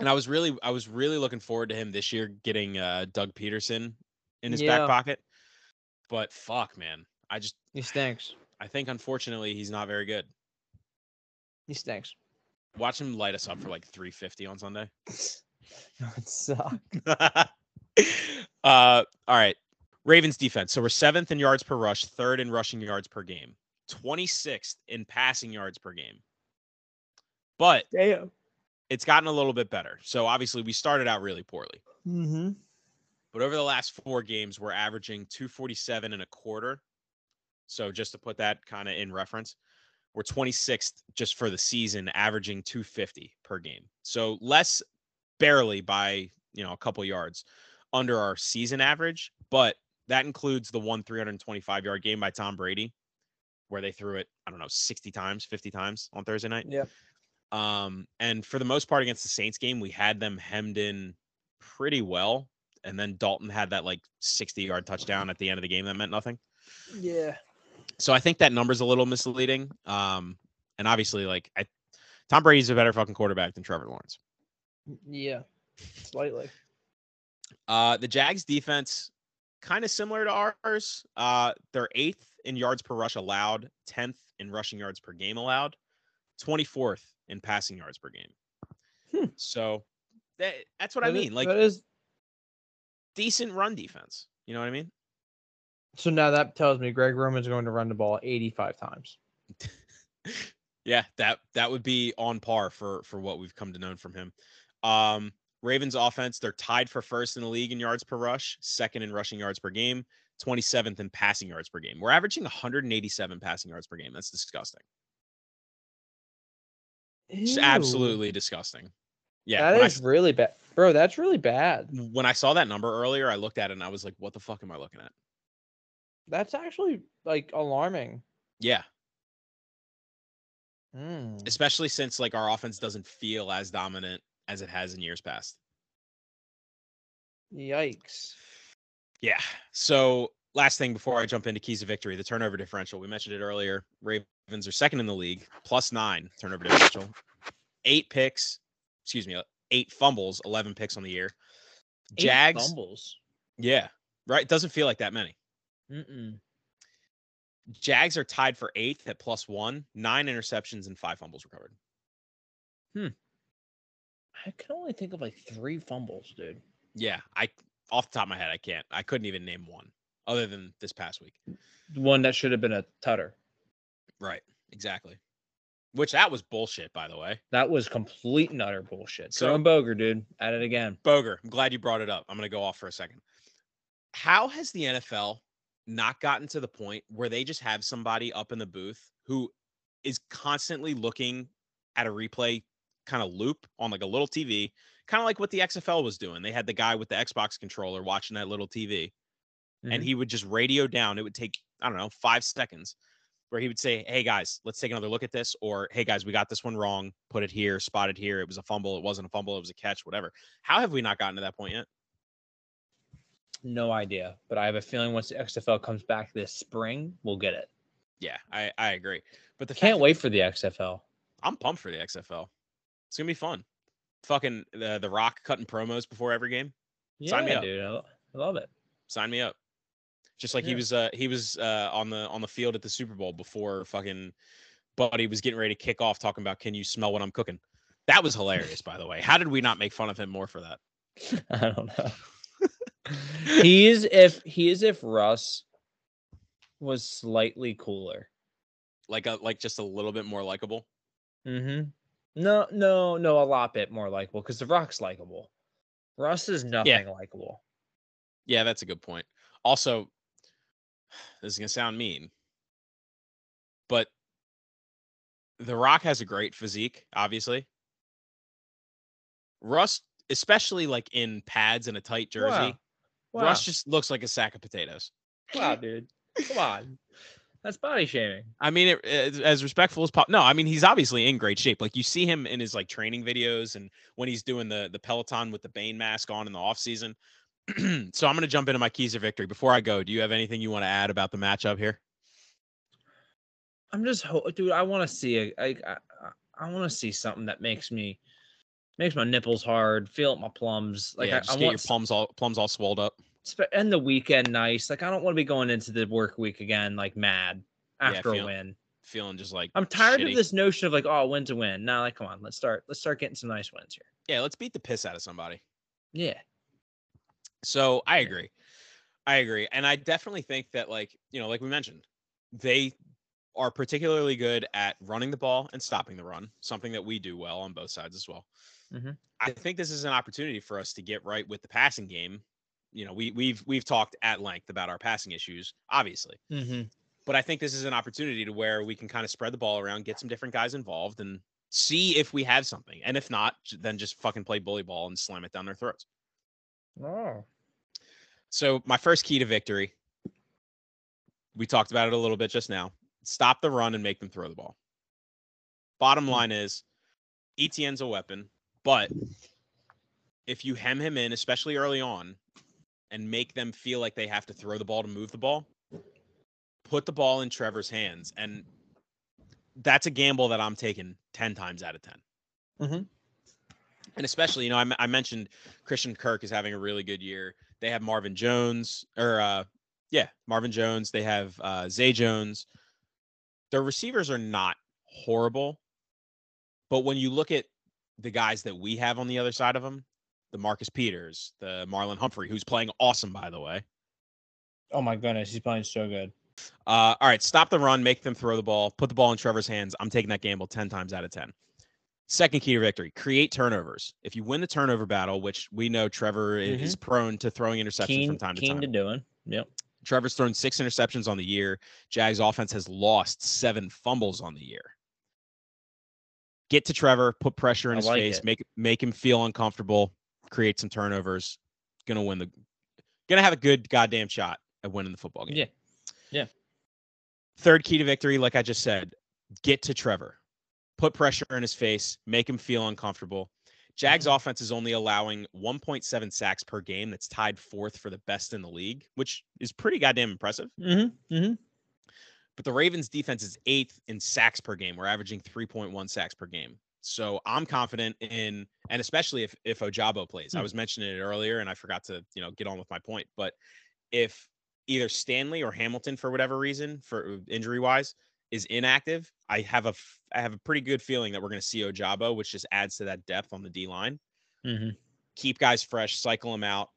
And I was really I was really looking forward to him this year getting uh, Doug Pederson in his Yeah. back pocket, but fuck, man, I just He stinks. I think unfortunately he's not very good. He stinks. Watch him light us up for like 350 on Sunday. [LAUGHS] it sucks. [LAUGHS] uh, all right. Ravens defense. So we're seventh in yards per rush, third in rushing yards per game, 26th in passing yards per game. But Damn. it's gotten a little bit better. So obviously we started out really poorly. Mm-hmm. But over the last four games, we're averaging 247 and a quarter. So just to put that kind of in reference, we're 26th just for the season, averaging 250 per game. So less barely by you know a couple yards under our season average, but that includes the one 325 yard game by Tom Brady, where they threw it, I don't know, 60 times, 50 times on Thursday night. Yeah. Um, and for the most part against the Saints game, we had them hemmed in pretty well. And then Dalton had that like 60 yard touchdown at the end of the game that meant nothing. Yeah. So I think that number's a little misleading. Um, and obviously, like I, Tom Brady's a better fucking quarterback than Trevor Lawrence. Yeah, slightly. Uh, the Jags defense, kind of similar to ours. Uh, they're eighth in yards per rush allowed, tenth in rushing yards per game allowed, twenty fourth in passing yards per game. Hmm. So that, that's what I That is- mean. Like that is decent run defense. You know what I mean? so. Now that tells me Greg Roman's going to run the ball 85 times. [LAUGHS] yeah, that that would be on par for for what we've come to know from him. Um, Ravens offense, they're tied for first in the league in yards per rush, second in rushing yards per game, 27th in passing yards per game. We're averaging 187 passing yards per game. That's disgusting. Ew. absolutely disgusting. Yeah, that is is really bad, bro. That's really bad. When I saw that number earlier, I looked at it and I was like, "What the fuck am I looking at?" That's actually like alarming. Yeah, Hmm. especially since like our offense doesn't feel as dominant as it has in years past. Yikes. Yeah. So last thing before I jump into keys of victory, the turnover differential. We mentioned it earlier. Ravens are second in the league, plus nine turnover differential, eight picks, excuse me, eight fumbles, eleven picks on the year. Eight Jags, fumbles. yeah, right. Doesn't feel like that many. Mm-mm. Jags are tied for eighth at plus one, nine interceptions and five fumbles recovered. Hmm. I can only think of like three fumbles, dude. Yeah, I off the top of my head, I can't. I couldn't even name one other than this past week. One that should have been a tutter. Right. Exactly. Which that was bullshit, by the way. That was complete and utter bullshit. So- So Boger, dude, at it again. Boger, I'm glad you brought it up. I'm going to go off for a second. How has the NFL not gotten to the point where they just have somebody up in the booth who is constantly looking at a replay kind of loop on like a little TV, kind of like what the XFL was doing? They had the guy with the Xbox controller watching that little TV and Mhm. he would just radio down. It would take, I don't know, five seconds where he would say, Hey guys, let's take another look at this. Or, Hey guys, we got this one wrong. Put it here, spot it here. It was a fumble. It wasn't a fumble. It was a catch, whatever. How have we not gotten to that point yet? No idea, but I have a feeling once the XFL comes back this spring, we'll get it. Yeah, I, I agree. But the Can't wait for the XFL. I'm pumped for the XFL. It's gonna be fun. Fucking the the Rock cutting promos before every game. Yeah, Sign me up. dude. I love it. Sign me up. Just like he was uh he was uh on the on the field at the Super Bowl before fucking Buddy was getting ready to kick off talking about can you smell what I'm cooking? That was hilarious, by the way. How did we not make fun of him more for that? [LAUGHS] I don't know. [LAUGHS] he is if he is if Russ was slightly cooler. Like a like just a little bit more likable. Mm-hmm. No, no, no, a lot bit more likable because the Rock's likable. Russ is nothing likable. Yeah, that's a good point. Also, this is gonna sound mean, but The Rock has a great physique, obviously. Russ, especially like in pads and a tight jersey, Wow. Russ just looks like a sack of potatoes. wow, dude. Come on. That's body shaming. I mean, it, as, as respectful as pop. No, I mean he's obviously in great shape. Like you see him in his like training videos and when he's doing the the Peloton with the Bane mask on in the off season. [CLEARS THROAT] so I'm gonna jump into my keys of victory. Before I go, do you have anything you want to add about the matchup here? I'm just, ho- dude. I want to see a, I, I, I want to see something that makes me, makes my nipples hard, feel up my plums. Like yeah, I, just I get want your plums all plums all swolled up. end the weekend nice. Like I don't want to be going into the work week again like mad Yeah, after feel- a win. Feeling just like I'm tired shitty. of this notion of like, oh, win to win. Now, like, come on, let's start. Let's start getting some nice wins here. Yeah, let's beat the piss out of somebody. Yeah. So I agree. I agree. And I definitely think that, like, you know, like we mentioned, they are particularly good at running the ball and stopping the run, something that we do well on both sides as well. Mhm. I think this is an opportunity for us to get right with the passing game. You know, we we've we've talked at length about our passing issues, obviously. Mm-hmm. But I think this is an opportunity to where we can kind of spread the ball around, get some different guys involved, and see if we have something. And if not, then just fucking play bully ball and slam it down their throats. Oh. So my first key to victory, we talked about it a little bit just now. Stop the run and make them throw the ball. Bottom line is ETN's a weapon, but if you hem him in, especially early on, and make them feel like they have to throw the ball to move the ball, put the ball in Trevor's hands. And that's a gamble that I'm taking 10 times out of 10. Mhm. And especially, you know, I mentioned Christian Kirk is having a really good year. They have Marvin Jones, or uh, yeah, Marvin Jones. They have uh, Zay Jones. Their receivers are not horrible, but when you look at the guys that we have on the other side of them, the Marcus Peters, the Marlon Humphrey, who's playing awesome, by the way. Oh my goodness, he's playing so good. Uh, all right, stop the run, make them throw the ball, put the ball in Trevor's hands. I'm taking that gamble 10 times out of 10. Second key to victory create turnovers. If you win the turnover battle, which we know Trevor i- is mm-hmm. prone to throwing interceptions Keen, from time to keen time, to doing. Yep. Trevor's thrown six interceptions on the year. Jags offense has lost seven fumbles on the year. Get to Trevor, put pressure in I his like face, it. make make him feel uncomfortable, create some turnovers. Gonna win the gonna have a good goddamn shot at winning the football game. Yeah. Yeah. Third key to victory, like I just said, get to Trevor. Put pressure in his face, make him feel uncomfortable. Jags Mm-hmm. offense is only allowing 1.7 sacks per game. That's tied fourth for the best in the league, which is pretty goddamn impressive. Mm-hmm. Mm-hmm. But the Ravens defense is eighth in sacks per game. We're averaging 3.1 sacks per game. So I'm confident in, and especially if if Ojabo plays. I Hmm. was mentioning it earlier, and I forgot to you know get on with my point. But if either Stanley or Hamilton, for whatever reason, for injury wise, is inactive, I have a f- I have a pretty good feeling that we're going to see Ojabo, which just adds to that depth on the D line. Mm-hmm. Keep guys fresh, cycle them out.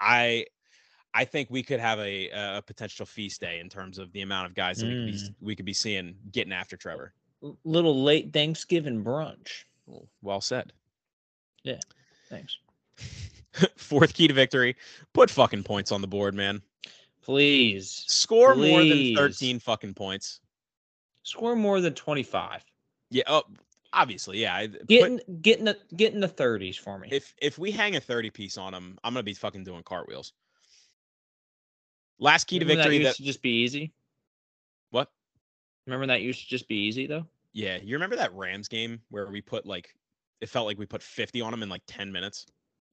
I I think we could have a a potential feast day in terms of the amount of guys that we could be we could be seeing getting after Trevor. Little late Thanksgiving brunch. Well, said. Yeah. Thanks. [LAUGHS] Fourth key to victory: put fucking points on the board, man. Please Score more than thirteen fucking points. Score more than twenty-five. Yeah. Oh, obviously, yeah. I- put- Get in, the get in the thirties for me. if if we hang a thirty piece on them, I'm gonna be fucking doing cartwheels. Last key to victory. That That, used to just be easy. what? Remember that used to just be easy though. Yeah, you remember that Rams game where we put like it felt like we put 50 on them in like 10 minutes.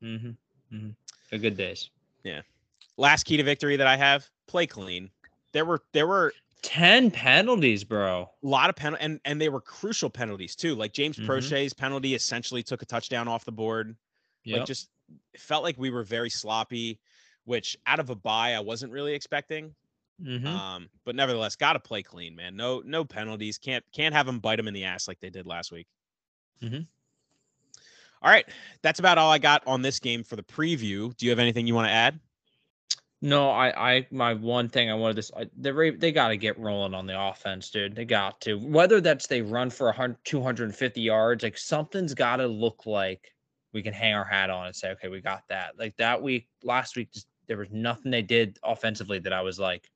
Mm-hmm. Mm-hmm. Good days. Yeah. Last key to victory that I have: play clean. There were there were Ten penalties, bro. a lot of penalties and and they were crucial penalties too. Like James Mhm. Proche's penalty essentially took a touchdown off the board. Yep. Like just felt like we were very sloppy, which out of a bye I wasn't really expecting. Mhm. Um, but nevertheless, got to play clean, man. No no penalties. Can't can't have them bite them in the ass like they did last week. Mhm. All right, that's about all I got on this game for the preview. Do you have anything you want to add? No, I, I, my one thing I wanted this, I- the they got to get rolling on the offense, dude. They got to. Whether that's they run for a hundred, 250 yards, like something's got to look like we can hang our hat on and say, okay, we got that. Like that week, last week, just there was nothing they did offensively that I was like,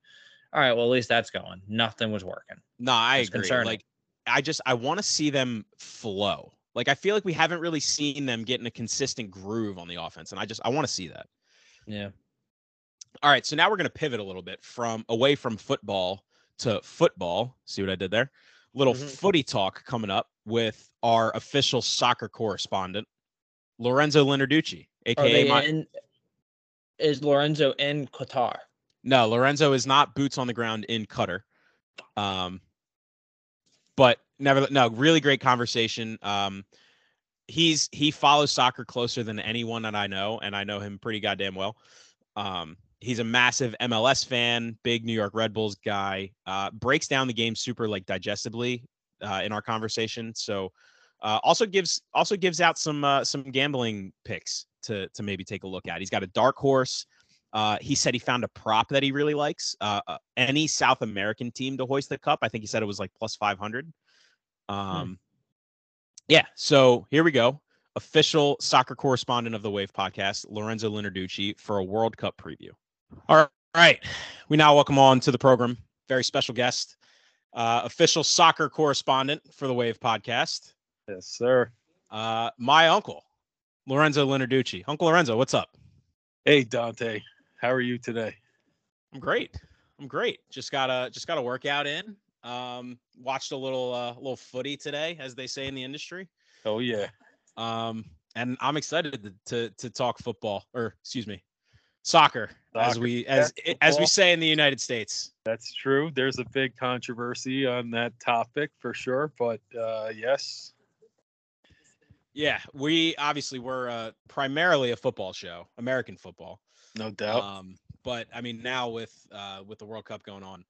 all right, well at least that's going. Nothing was working. No, I agree. concerning. Like, I just I want to see them flow. Like, I feel like we haven't really seen them get in a consistent groove on the offense, and I just I want to see that. Yeah. All right, so now we're going to pivot a little bit from away from football to football. See what I did there? Little Mhm. footy talk coming up with our official soccer correspondent, Lorenzo Linarducci, Are aka my in? Is Lorenzo in Qatar? No, Lorenzo is not boots on the ground in Qatar. Um, but never no, really great conversation. Um, he's he follows soccer closer than anyone that I know, and I know him pretty goddamn well. Um, he's a massive MLS fan, big New York Red Bulls guy. Uh, breaks down the game super like digestibly uh, in our conversation. So uh, also gives also gives out some uh, some gambling picks to to maybe take a look at. He's got a dark horse. Uh, he said he found a prop that he really likes. Uh, any South American team to hoist the cup. I think he said it was like plus 500. Um, Yeah. So here we go. Official soccer correspondent of the Wave podcast, Lorenzo Linarducci, for a World Cup preview. All right. We now welcome on to the program. Very special guest, uh, official soccer correspondent for the Wave podcast, Yes, sir. uh, my uncle, Lorenzo Linarducci. Uncle Lorenzo, what's up? Hey, Dante. How are you today? I'm great. I'm great. Just got a just got a workout in. Um, watched a little uh, little footy today, as they say in the industry. Oh, yeah. Um, and I'm excited to, to to talk football, or excuse me, Soccer, as we as as we say in the United States. That's true. There's a big controversy on that topic for sure, but uh, yes, Yeah, we obviously we're uh, primarily a football show, American football. no doubt. Um, but I mean, now with uh, with the World Cup going on,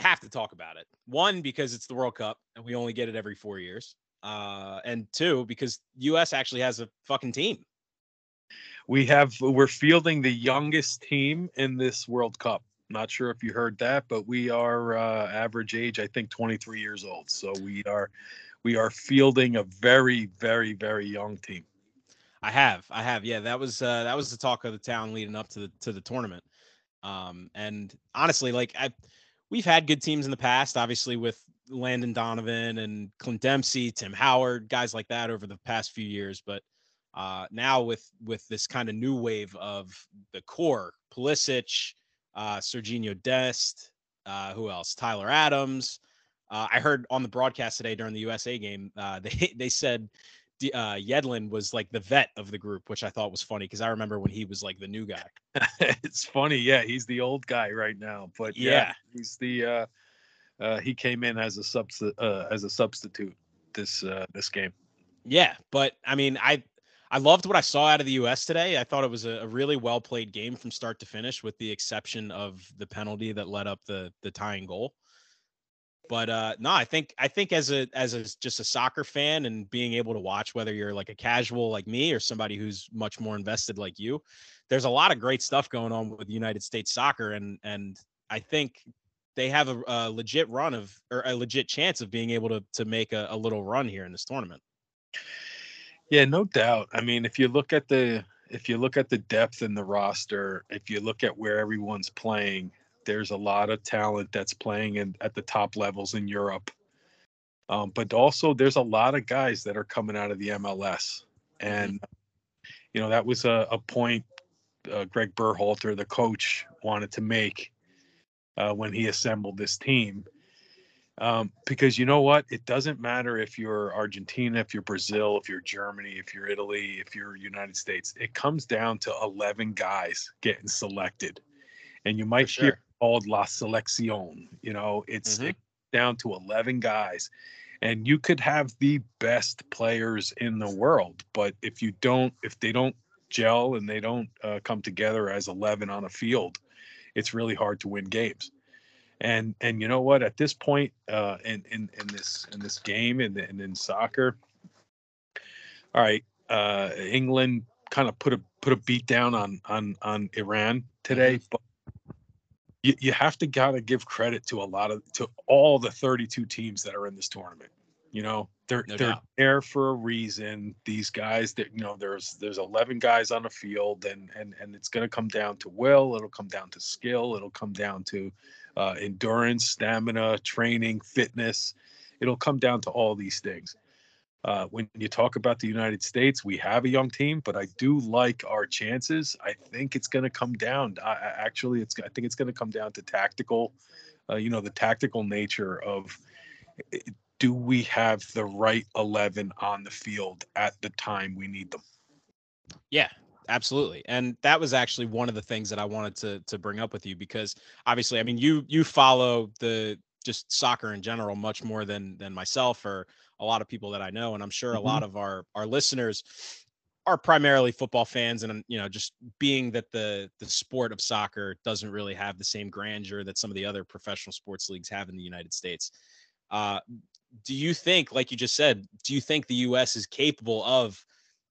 have to talk about it. One because it's the World Cup and we only get it every four years. Uh, and two because U.S. actually has a fucking team. We have we're fielding the youngest team in this World Cup. Not sure if you heard that, but we are uh, average age, I think, 23 years old. So we are we are fielding a very, very, very young team. I have, I have. Yeah, that was uh, that was the talk of the town leading up to the to the tournament. Um, and honestly, like I, we've had good teams in the past, obviously with Landon Donovan and Clint Dempsey, Tim Howard, guys like that over the past few years. But uh, now with with this kind of new wave of the core, Pulisic, uh, Sergiño Dest, uh, who else? Tyler Adams. Uh, I heard on the broadcast today during the USA game, uh, [LAUGHS] they they said uh, Yedlin was like the vet of the group, which I thought was funny because I remember when he was like the new guy. [LAUGHS] it's funny, yeah. He's the old guy right now, but yeah, Yeah. he's the. Uh, uh, he came in as a substi- uh, as a substitute this uh, this game. Yeah, but I mean, I I loved what I saw out of the U.S. today. I thought it was a, a really well played game from start to finish, with the exception of the penalty that led up the the tying goal. But uh no, I think I think as a as a just a soccer fan and being able to watch whether you're like a casual like me or somebody who's much more invested like you, there's a lot of great stuff going on with United States soccer and and I think they have a, a legit run of or a legit chance of being able to to make a, a little run here in this tournament. Yeah, no doubt. I mean, if you look at the if you look at the depth in the roster, if you look at where everyone's playing, there's a lot of talent that's playing in, at the top levels in Europe. Um, but also, there's a lot of guys that are coming out of the MLS, and you know that was a, a point uh, Greg Berhalter, the coach, wanted to make uh, when he assembled this team. Um, because you know what? It doesn't matter if you're Argentina, if you're Brazil, if you're Germany, if you're Italy, if you're United States. It comes down to 11 guys getting selected. And you might For hear sure. called La Selección. You know, it's Mhm. it down to 11 guys. And you could have the best players in the world, but if you don't, if they don't gel and they don't uh, come together as 11 on a field, it's really hard to win games and and you know what? At this point uh in in in this in this game and in, in soccer all right uh england kind of put a put a beat down on on on iran today but you, you have to gotta give credit to a lot of to all the 32 teams that are in this tournament. You know they're No they're doubt. there for a reason. These guys that you know there's there's 11 guys on the field and and and it's going to come down to will it'll come down to skill it'll come down to uh, endurance stamina training fitness. It'll come down to all these things. Uh, when you talk about the united states we have a young team but i do like our chances. I think it's going to come down. I, actually it's i think it's going to come down to tactical uh, you know the tactical nature of eh, do we have the right 11 on the field at the time we need them? Yeah, absolutely. And that was actually one of the things that I wanted to to bring up with you because obviously, I mean, you you follow the just soccer in general much more than than myself or a lot of people that I know and I'm sure a lot of our our listeners are primarily football fans and you know just being that the the sport of soccer doesn't really have the same grandeur that some of the other professional sports leagues have in the United States. Uh do you think like you just said, do you think the US is capable of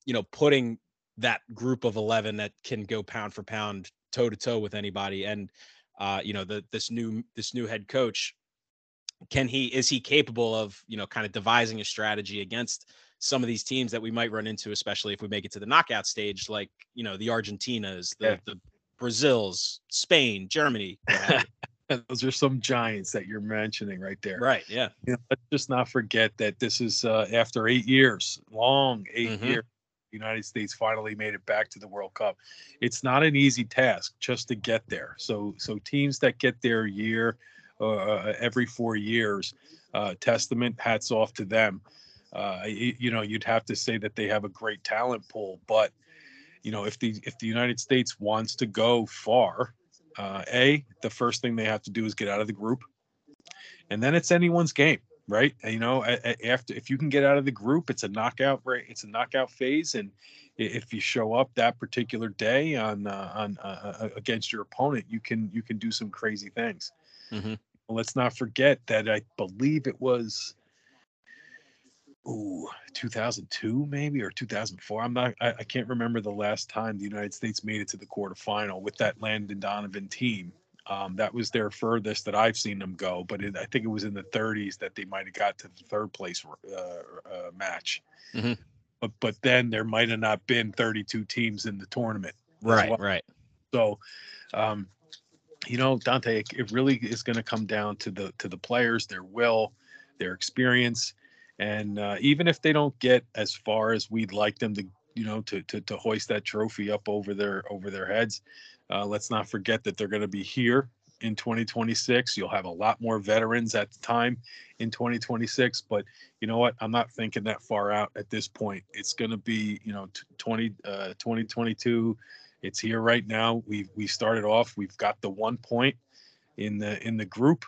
you know putting that group of 11 that can go pound for pound toe to toe with anybody and uh you know the this new this new head coach can he is he capable of you know kind of devising a strategy against some of these teams that we might run into especially if we make it to the knockout stage like you know the argentinas the, Yeah. the brazils spain germany [LAUGHS] those are some giants that you're mentioning right there right yeah you know, let's just not forget that this is uh, after eight years, long 8 Mhm. years. The United States finally made it back to the World Cup. It's not an easy task just to get there. So, so teams that get there year, uh, every four years, uh, testament, hats off to them. Uh, y- you know, you'd have to say that they have a great talent pool, but you know, if the if the United States wants to go far, uh, a the first thing they have to do is get out of the group, and then it's anyone's game, right? You know, after if you can get out of the group, it's a knockout. Right, it's a knockout phase, and if you show up that particular day on uh, on uh, uh, against your opponent, you can you can do some crazy things. Mhm. Let's not forget that I believe it was ooh 2002 maybe or 2004 i'm not I, I can't remember the last time the united states made it to the quarterfinal with that landon donovan team um, that was their furthest that i've seen them go but it, i think it was in the 30s that they might have got to the third place uh, uh, match Mhm. but, but then there might have not been 32 teams in the tournament Right, well. right. So, um, you know, Dante, it, it really is going to come down to the to the players, their will, their experience, and uh, even if they don't get as far as we'd like them to, you know, to to, to hoist that trophy up over their over their heads, uh, let's not forget that they're going to be here in 2026. You'll have a lot more veterans at the time in 2026, but you know what? I'm not thinking that far out at this point. It's going to be, you know, 20 uh, 2022 it's here right now. We we started off. We've got the one point in the in the group.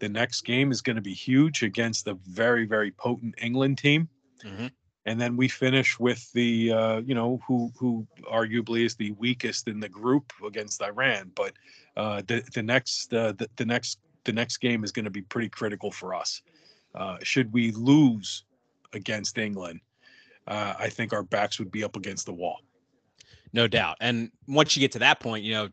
The next game is going to be huge against the very very potent England team, Mhm. And then we finish with the uh, you know who who arguably is the weakest in the group against Iran. But uh, the the next uh, the, the next the next game is going to be pretty critical for us. Uh, should we lose against England, uh, I think our backs would be up against the wall. No doubt. And once you get to that point, you know,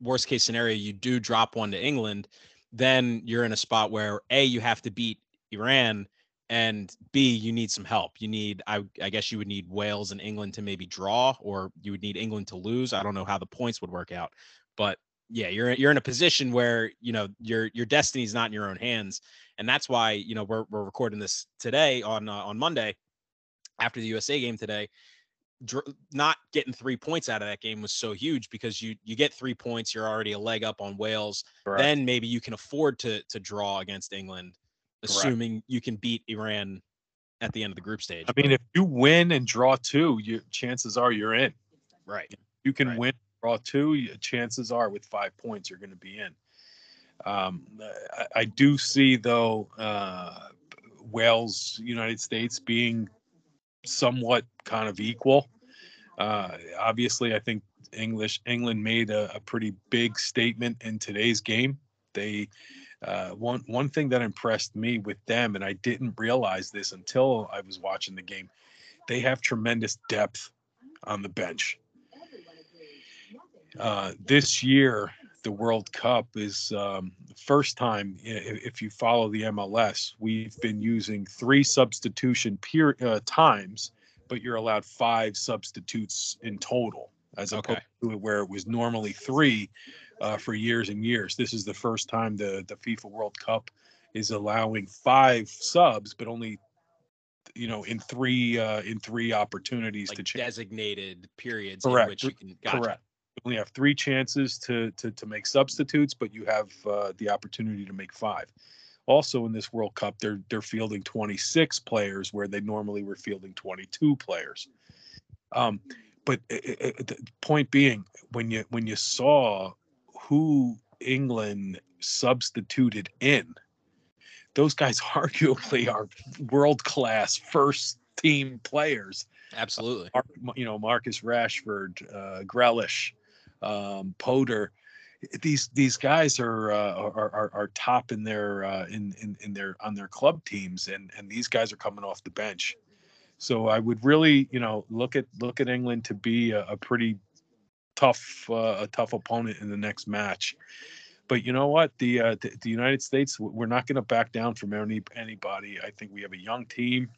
worst case scenario, you do drop one to England, then you're in a spot where A, you have to beat Iran, and B, you need some help. You need, I, I guess you would need Wales and England to maybe draw, or you would need England to lose. I don't know how the points would work out. But yeah, you're you're in a position where, you know, your your destiny is not in your own hands. And that's why, you know, we're we're recording this today on uh, on Monday after the USA game today dr- not getting three points out of that game was so huge because you you get three points, you're already a leg up on Wales. Then maybe you can afford to to draw against England, assuming you can beat Iran at the end of the group stage. I mean, if you win and draw two, you chances are you're in. right, You can Right. win, draw two. you- Chances are, with five points, you're going to be in. Um, I, I do see though uh, Wales, United States being somewhat kind of equal. Uh, obviously, I think English England made a, a pretty big statement in today's game. They uh, one one thing that impressed me with them, and I didn't realize this until I was watching the game. They have tremendous depth on the bench. Uh, this year, the World Cup is um, the first time. If you follow the MLS, we've been using three substitution peer, uh, times, but you're allowed five substitutes in total, as Okay. opposed to where it was normally three uh, for years and years. This is the first time the the FIFA World Cup is allowing five subs, but only you know in three uh, in three opportunities like to change. designated periods Correct. in which you can gotcha. Correct. You only have three chances to to to make substitutes, but you have uh, the opportunity to make five. Also, in this World Cup, they're they're fielding 26 players where they normally were fielding 22 players. Um, but i- i- i- the point being, when you when you saw who England substituted in, those guys [LAUGHS] arguably are world class first team players. Absolutely. Mar- you know Marcus Rashford, uh, Grealish, um, Poder. These these guys are, uh, are are are top in their uh, in, in in their on their club teams, and and these guys are coming off the bench. So I would really you know look at look at England to be a, a pretty tough uh, a tough opponent in the next match. But you know what? The uh, the, the United States, we're not going to back down from any anybody. I think we have a young team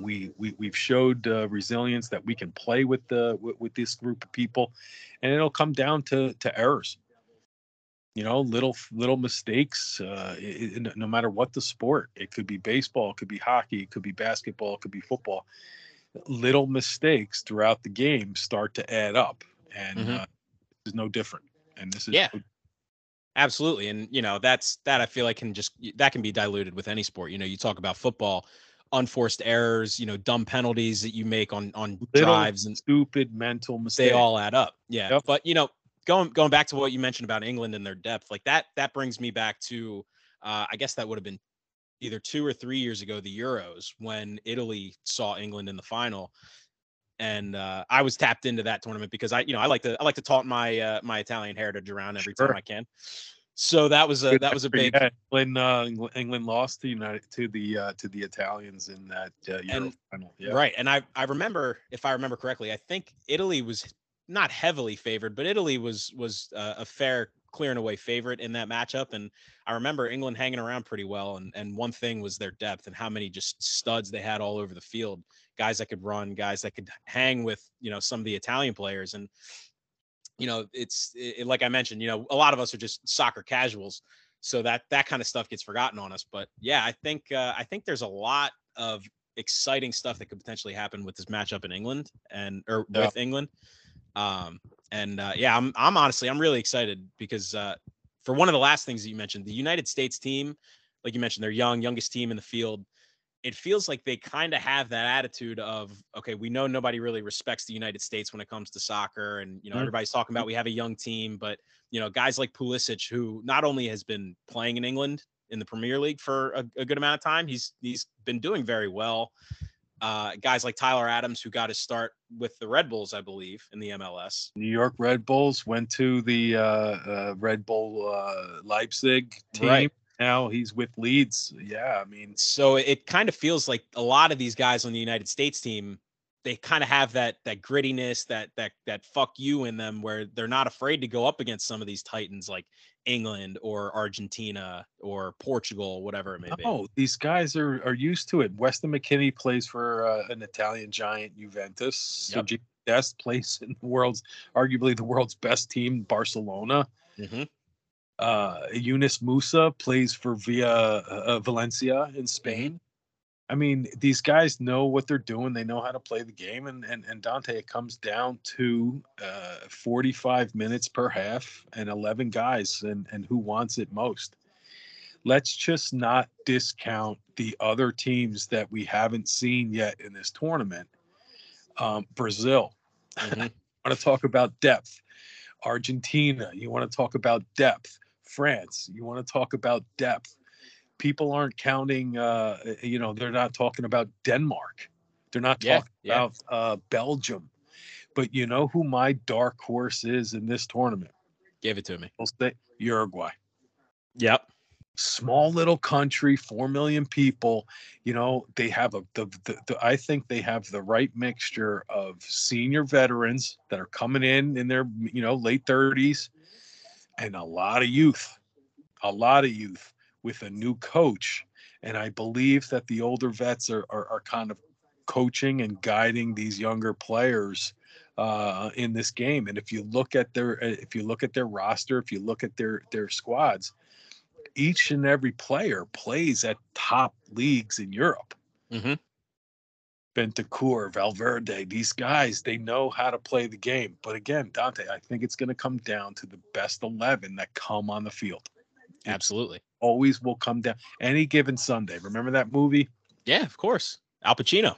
we, we we've showed uh, resilience that we can play with the with, with this group of people and it'll come down to to errors you know little little mistakes uh, i- i- no matter what the sport it could be baseball it could be hockey it could be basketball it could be football little mistakes throughout the game start to add up and Mhm. uh, this is no different and this is Yeah. Absolutely. And you know, that's that I feel like can just that can be diluted with any sport. You know, you talk about football, unforced errors, you know, dumb penalties that you make on on Little drives and Stupid mental mistakes. they all add up. Yeah. Yep. But you know, going going back to what you mentioned about England and their depth, like that that brings me back to uh I guess that would have been either 2 or 3 years ago the Euros when Italy saw England in the final. And uh, I was tapped into that tournament because I, you know, I like to I like to taunt my uh, my Italian heritage around every time I can. So that was a that was a big Yeah, England, uh, England lost to United to the uh, to the Italians in that uh, Euro final. Yeah. Right. And I I remember if I remember correctly, I think Italy was not heavily favored, but Italy was was uh, a fair clearing away favorite in that matchup. And I remember England hanging around pretty well. And and one thing was their depth and how many just studs they had all over the field. Guys that could run, guys that could hang with you know some of the Italian players. And you know, it's it, like I mentioned, you know, a lot of us are just soccer casuals. So that that kind of stuff gets forgotten on us. But yeah, I think uh, I think there's a lot of exciting stuff that could potentially happen with this matchup in England and or Yeah. with England. Um, and uh, yeah, I'm I'm honestly I'm really excited because uh, for one of the last things that you mentioned, the United States team, like you mentioned, they're young, youngest team in the field. It feels like they kind of have that attitude of okay, we know nobody really respects the United States when it comes to soccer, and you know Mhm. everybody's talking about we have a young team, but you know guys like Pulisic, who not only has been playing in England in the Premier League for a, a good amount of time, he's he's been doing very well. Uh, guys like Tyler Adams, who got his start with the Red Bulls, I believe, in the MLS. New York Red Bulls went to the uh, uh, Red Bull uh, Leipzig team. Right. Now he's with Leeds. Yeah, I mean, So it kind of feels like a lot of these guys on the United States team, they kind of have that that grittiness, that that that fuck you in them, where they're not afraid to go up against some of these titans like England or Argentina or Portugal, whatever it may be. oh, these guys are are used to it. Weston McKennie plays for uh, an Italian giant, Juventus. Yep. Sergiño Dest [LAUGHS] plays in the world's arguably the world's best team, Barcelona. Mhm. Uh, Yunus Musah plays for Via uh, Valencia in Spain. I mean, these guys know what they're doing. They know how to play the game. And and, and Dante, it comes down to uh, 45 minutes per half and 11 guys, and and who wants it most. Let's just not discount the other teams that we haven't seen yet in this tournament. Um, Brazil. Mhm. want to talk about depth. Argentina, you want to talk about depth. France, you want to talk about depth. People aren't counting, uh, you know, they're not talking about Denmark. They're not Yeah, talking yeah. about uh, Belgium. But you know who my dark horse is in this tournament? Give it to me. Uruguay. Yep. Small little country, four million people. You know they have a the, the, the I think they have the right mixture of senior veterans that are coming in in their you know late thirties, and a lot of youth, a lot of youth with a new coach. And I believe that the older vets are are, are kind of coaching and guiding these younger players uh, in this game. And if you look at their if you look at their roster, if you look at their their squads, each and every player plays at top leagues in Europe. Mhm. Bentancur, Valverde, these guys, they know how to play the game. But again, Dante, I think it's going to come down to the best 11 that come on the field. Absolutely. Always will come down any given Sunday. Remember that movie? Yeah, of course. Al Pacino.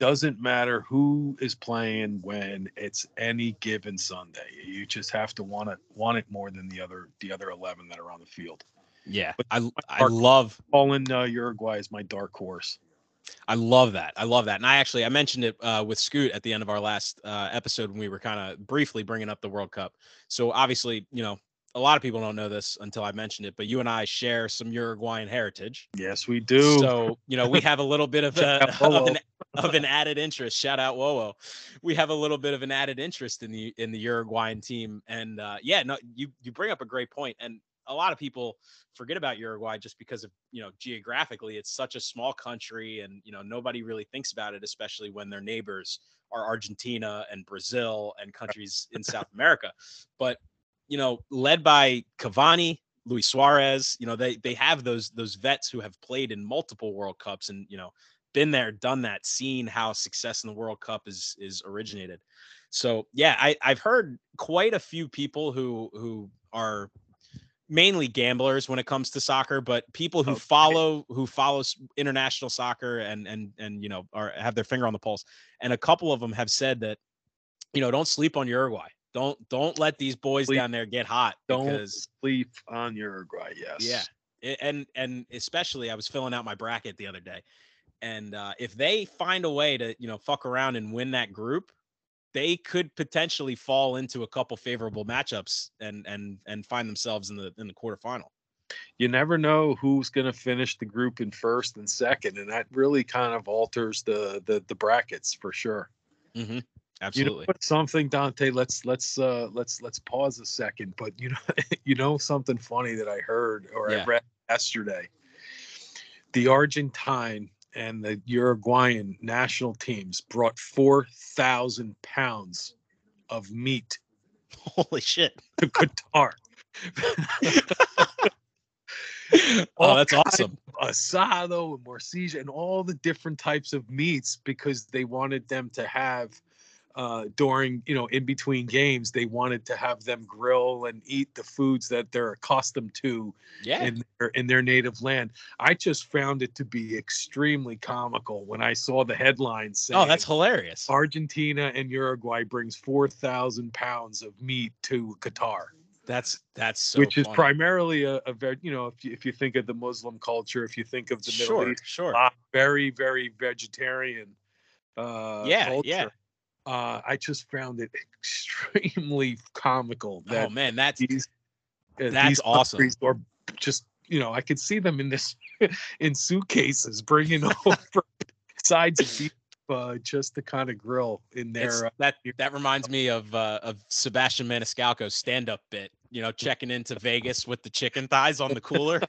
Doesn't matter who is playing when it's any given Sunday. You just have to want it want it more than the other the other 11 that are on the field. Yeah. But I I love Calling uh, Uruguay is my dark horse. I love that. I love that. And I actually I mentioned it uh, with Scoot at the end of our last uh, episode when we were kind of briefly bringing up the World Cup. So obviously, you know, a lot of people don't know this until I mentioned it, but you and I share some Uruguayan heritage. Yes, we do. So you know, we have a little bit of, [LAUGHS] a, of, an, of an added interest. Shout out Wowo. We have a little bit of an added interest in the in the Uruguayan team. And uh, yeah, no, you you bring up a great point. And a lot of people forget about Uruguay just because of you know geographically it's such a small country and you know nobody really thinks about it especially when their neighbors are Argentina and Brazil and countries in South America. But you know led by Cavani Luis Suarez you know they they have those those vets who have played in multiple World Cups and you know been there done that seen how success in the World Cup is is originated. So yeah I I've heard quite a few people who who are mainly gamblers when it comes to soccer, but people who Okay. follow who follows international soccer and and and you know are have their finger on the pulse. And a couple of them have said that you know don't sleep on Uruguay. Don't don't let these boys Sleep- down there get hot Don't because sleep on Uruguay. Yes. yeah, and and especially I was filling out my bracket the other day, and uh, if they find a way to you know fuck around and win that group, they could potentially fall into a couple favorable matchups and and and find themselves in the in the quarterfinal. You never know who's going to finish the group in first and second, and that really kind of alters the the, the brackets for sure. Mm-hmm. You Absolutely. know what, something, Dante. Let's let's uh let's let's pause a second. But you know [LAUGHS] you know something funny that I heard or Yeah. I read yesterday. The Argentine and the Uruguayan national teams brought four thousand pounds of meat Holy shit. [LAUGHS] to Qatar. [LAUGHS] oh, that's awesome. asado and morcilla and all the different types of meats because they wanted them to have uh, during you know in between games they wanted to have them grill and eat the foods that they're accustomed to Yeah. in their in their native land. I just found it to be extremely comical when I saw the headlines saying Oh, that's hilarious. Argentina and Uruguay brings four thousand pounds of meat to Qatar That's that's so which is primarily a, a very you know if you, if you think of the muslim culture if you think of the middle sure, east sure. very very vegetarian uh Yeah, culture. yeah. Uh i just found it extremely [LAUGHS] comical that oh man, that's these uh, that's these awesome. Or just you know i could see them in this [LAUGHS] in suitcases bringing [LAUGHS] over sides of beef uh, just to kind of grill in there. uh, that that reminds me of uh, of Sebastian Maniscalco's stand up bit. You know, checking into Vegas with the chicken thighs on the cooler.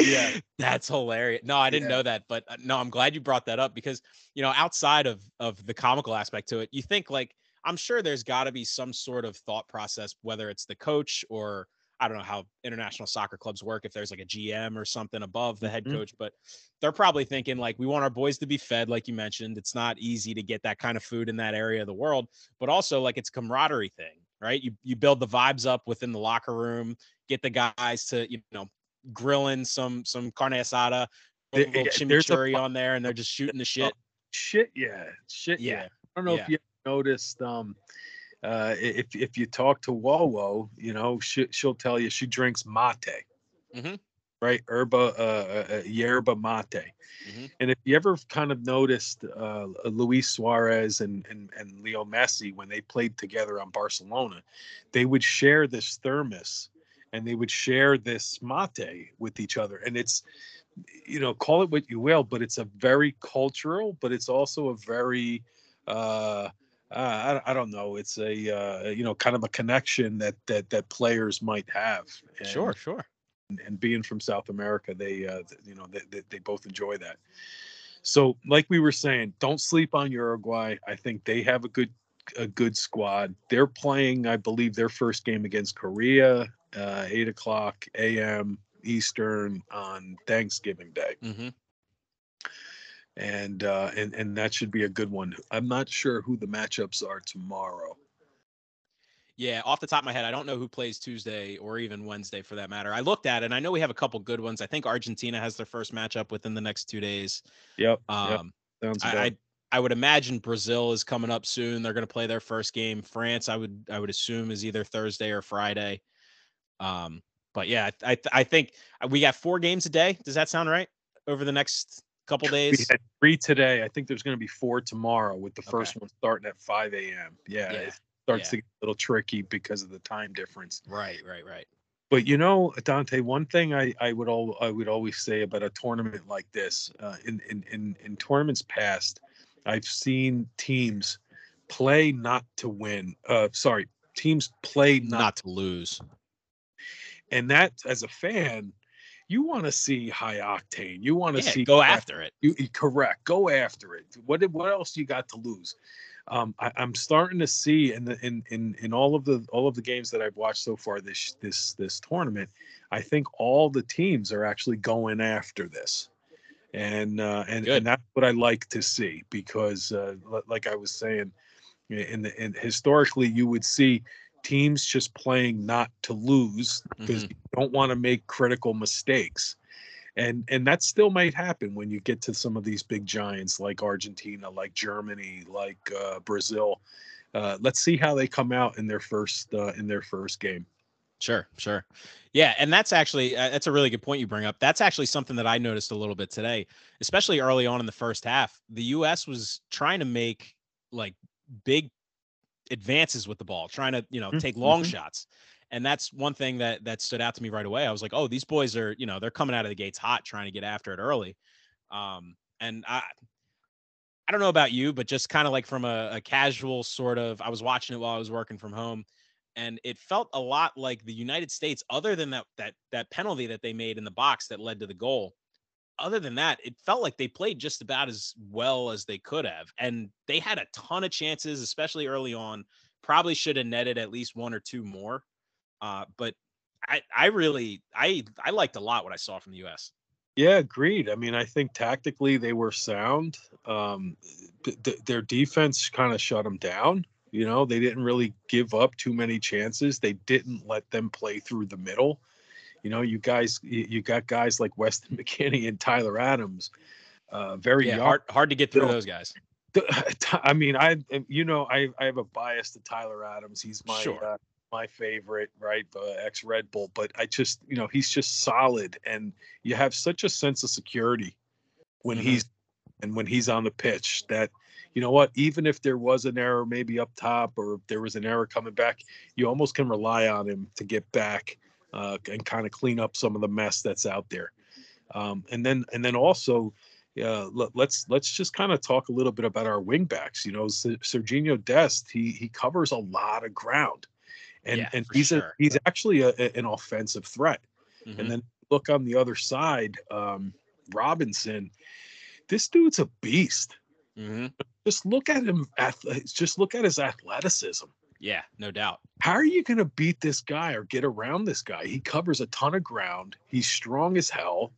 Yeah. [LAUGHS] that's hilarious. No, I didn't Yeah. know that, but uh, no, I'm glad you brought that up because you know, outside of of the comical aspect to it, you think like I'm sure there's got to be some sort of thought process, whether it's the coach or I don't know how international soccer clubs work, if there's like a GM or something above the head Mhm. coach, but they're probably thinking like we want our boys to be fed, like you mentioned. It's not easy to get that kind of food in that area of the world, but also like it's a camaraderie thing, right? You you build the vibes up within the locker room, get the guys to you know grilling some some carne asada, There- little yeah, there's a chimichurri on there, and they're just shooting the shit. shit yeah shit Yeah, yeah, i don't know yeah. if you noticed um uh if if you talk to Wawo, you know she, she'll tell you she drinks mate Mhm. right herba uh, uh yerba mate Mhm. and if you ever kind of noticed uh luis suarez and, and and leo messi when they played together on barcelona they would share this thermos and they would share this mate with each other and it's you know call it what you will but it's a very cultural but it's also a very uh uh, I, I don't know. It's a uh, you know kind of a connection that that that players might have. And, Sure, sure. And, and being from South America, they uh, you know they, they they both enjoy that. So like we were saying, don't sleep on Uruguay. I think they have a good a good squad. They're playing, I believe, their first game against Korea, uh, eight o'clock a.m. Eastern on Thanksgiving Day hmm and uh, and and that should be a good one. I'm not sure who the matchups are tomorrow. Yeah, off the top of my head, I don't know who plays Tuesday or even Wednesday for that matter. I looked at it and I know we have a couple good ones. I think Argentina has their first matchup within the next two days. Yep, Um, sounds I, about. I I would imagine Brazil is coming up soon. They're going to play their first game. France, I would I would assume is either Thursday or Friday. Um, but yeah, I I, I think uh, we got four games a day. Does that sound right? Over the next couple we days. had three today. I think there's going to be four tomorrow, with the Okay. first one starting at 5 a.m. Yeah, Yeah, it starts yeah. to get a little tricky because of the time difference. Right, right, right. But you know, Dante, one thing I, I would all I would always say about a tournament like this, uh, in, in in in tournaments past, I've seen teams play not to win. Uh, sorry, teams play not, Not to lose. And that as a fan, you want to see high octane. You want to Yeah, see go after it. You correct. Go after it. What what else you got to lose? Um, I, I'm starting to see in the in, in in all of the all of the games that I've watched so far this this this tournament, I think all the teams are actually going after this, and uh, and Good. and that's what I like to see because uh, like I was saying, in the in historically you would see teams just playing not to lose because Mhm. you don't want to make critical mistakes. And and that still might happen when you get to some of these big giants like Argentina, like Germany, like uh, Brazil. Uh, let's see how they come out in their first uh, in their first game. Sure, sure. Yeah, and that's actually uh, that's a really good point you bring up. That's actually something that I noticed a little bit today, especially early on in the first half. The US was trying to make like big advances with the ball, trying to, you know, Mhm, take long mhm. shots. And that's one thing that that stood out to me right away. I was like, "Oh, these boys are, you know, they're coming out of the gates hot trying to get after it early." Um and I I don't know about you, but just kind of like from a, a casual sort of, I was watching it while I was working from home, and it felt a lot like the United States. Other than that that that penalty that they made in the box that led to the goal, other than that, it felt like they played just about as well as they could have, and they had a ton of chances, especially early on. Probably should have netted at least one or two more, uh, but I I really I I liked a lot what I saw from the U.S. Yeah, agreed. I mean, I think tactically they were sound. Um, th- th- their defense kind of shut them down. You know, they didn't really give up too many chances. They didn't let them play through the middle. You know, you guys, you, got guys like Weston [LAUGHS] McKennie and Tyler Adams, uh, very Yeah, young. hard hard to get through those guys. [LAUGHS] I mean, I you know I I have a bias to Tyler Adams. He's my Sure. uh, my favorite, right? Uh, ex Red Bull, but I just you know he's just solid, and you have such a sense of security when Mhm. he's and when he's on the pitch that you know what even if there was an error maybe up top or if there was an error coming back you almost can rely on him to get back uh, and kind of clean up some of the mess that's out there um, and then and then also uh, let, let's let's just kind of talk a little bit about our wingbacks. you know Ser- Sergiño Dest he he covers a lot of ground and Yeah, and he's sure. a, he's actually a, an offensive threat Mhm. and then look on the other side, um, Robinson. This dude's a beast. Mhm. Just look at him. Just look at his athleticism. Yeah, no doubt. How are you going to beat this guy or get around this guy? He covers a ton of ground. He's strong as hell.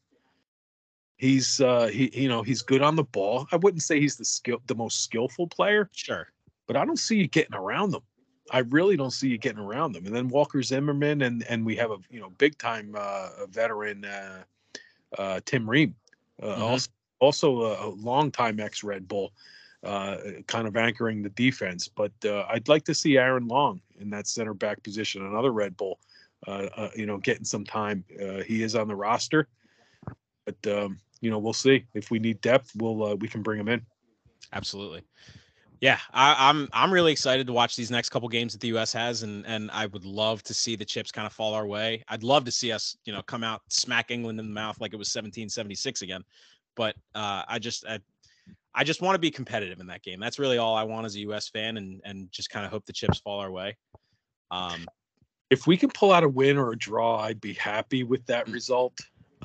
He's uh he you know he's good on the ball. I wouldn't say he's the skill the most skillful player, Sure. but I don't see you getting around them. I really don't see you getting around them. And then Walker Zimmerman and and we have a you know big time uh, veteran uh, uh, Tim Ream, uh, Mhm. also also a, a long time ex Red Bull, uh, kind of anchoring the defense. But uh, I'd like to see Aaron Long in that center back position, another Red Bull. Uh, uh, you know, getting some time. Uh, he is on the roster, but um, you know we'll see if we need depth. We'll we can bring him in. Absolutely. Yeah, I, I'm I'm really excited to watch these next couple games that the U.S. has, and and I would love to see the chips kind of fall our way. I'd love to see us, you know, come out smack England in the mouth like it was 1776 again. But uh, I just I, I just want to be competitive in that game. That's really all I want as a U.S. fan, and and just kind of hope the chips fall our way. Um, if we can pull out a win or a draw, I'd be happy with that Mm. result.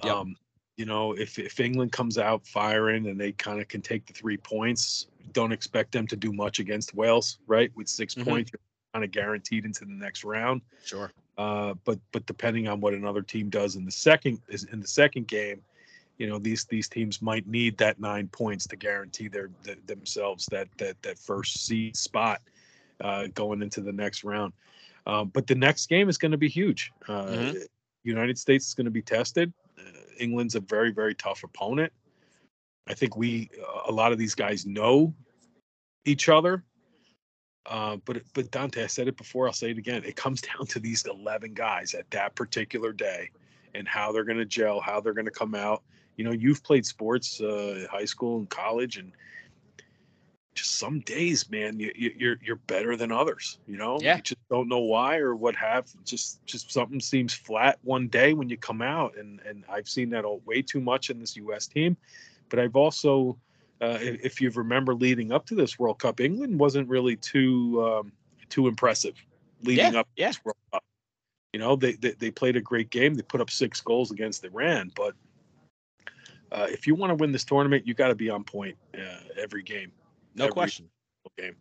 Yep. Um, you know, if if England comes out firing and they kind of can take the three points, don't expect them to do much against Wales, right? With 6 Mhm. points, you're kind of guaranteed into the next round. sure. Uh, but but depending on what another team does in the second is in the second game, you know these these teams might need that nine points to guarantee their th- themselves that that that first seed spot uh, going into the next round. Um, but the next game is going to be huge. Uh, Mhm. United States is going to be tested. Uh, England's a very very tough opponent. I think we a lot of these guys know each other. Uh, but but Dante, I said it before. I'll say it again. It comes [LAUGHS] down to these eleven guys at that particular day, and how they're going to gel, how they're going to come out. You know, you've played sports, uh, high school and college, and just some days, man, you, you, you're you're better than others. You know, Yeah. you just don't know why or what have. Just just something seems flat one day when you come out, and and I've seen that all, way too much in this U.S. team. But I've also uh, if you remember leading up to this World Cup, England wasn't really too um, too impressive leading Yeah, up to yeah. this World Cup. You know, they, they they played a great game. They put up six goals against Iran, but uh, if you want to win this tournament, you got to be on point uh, every game. No Every- question. Game.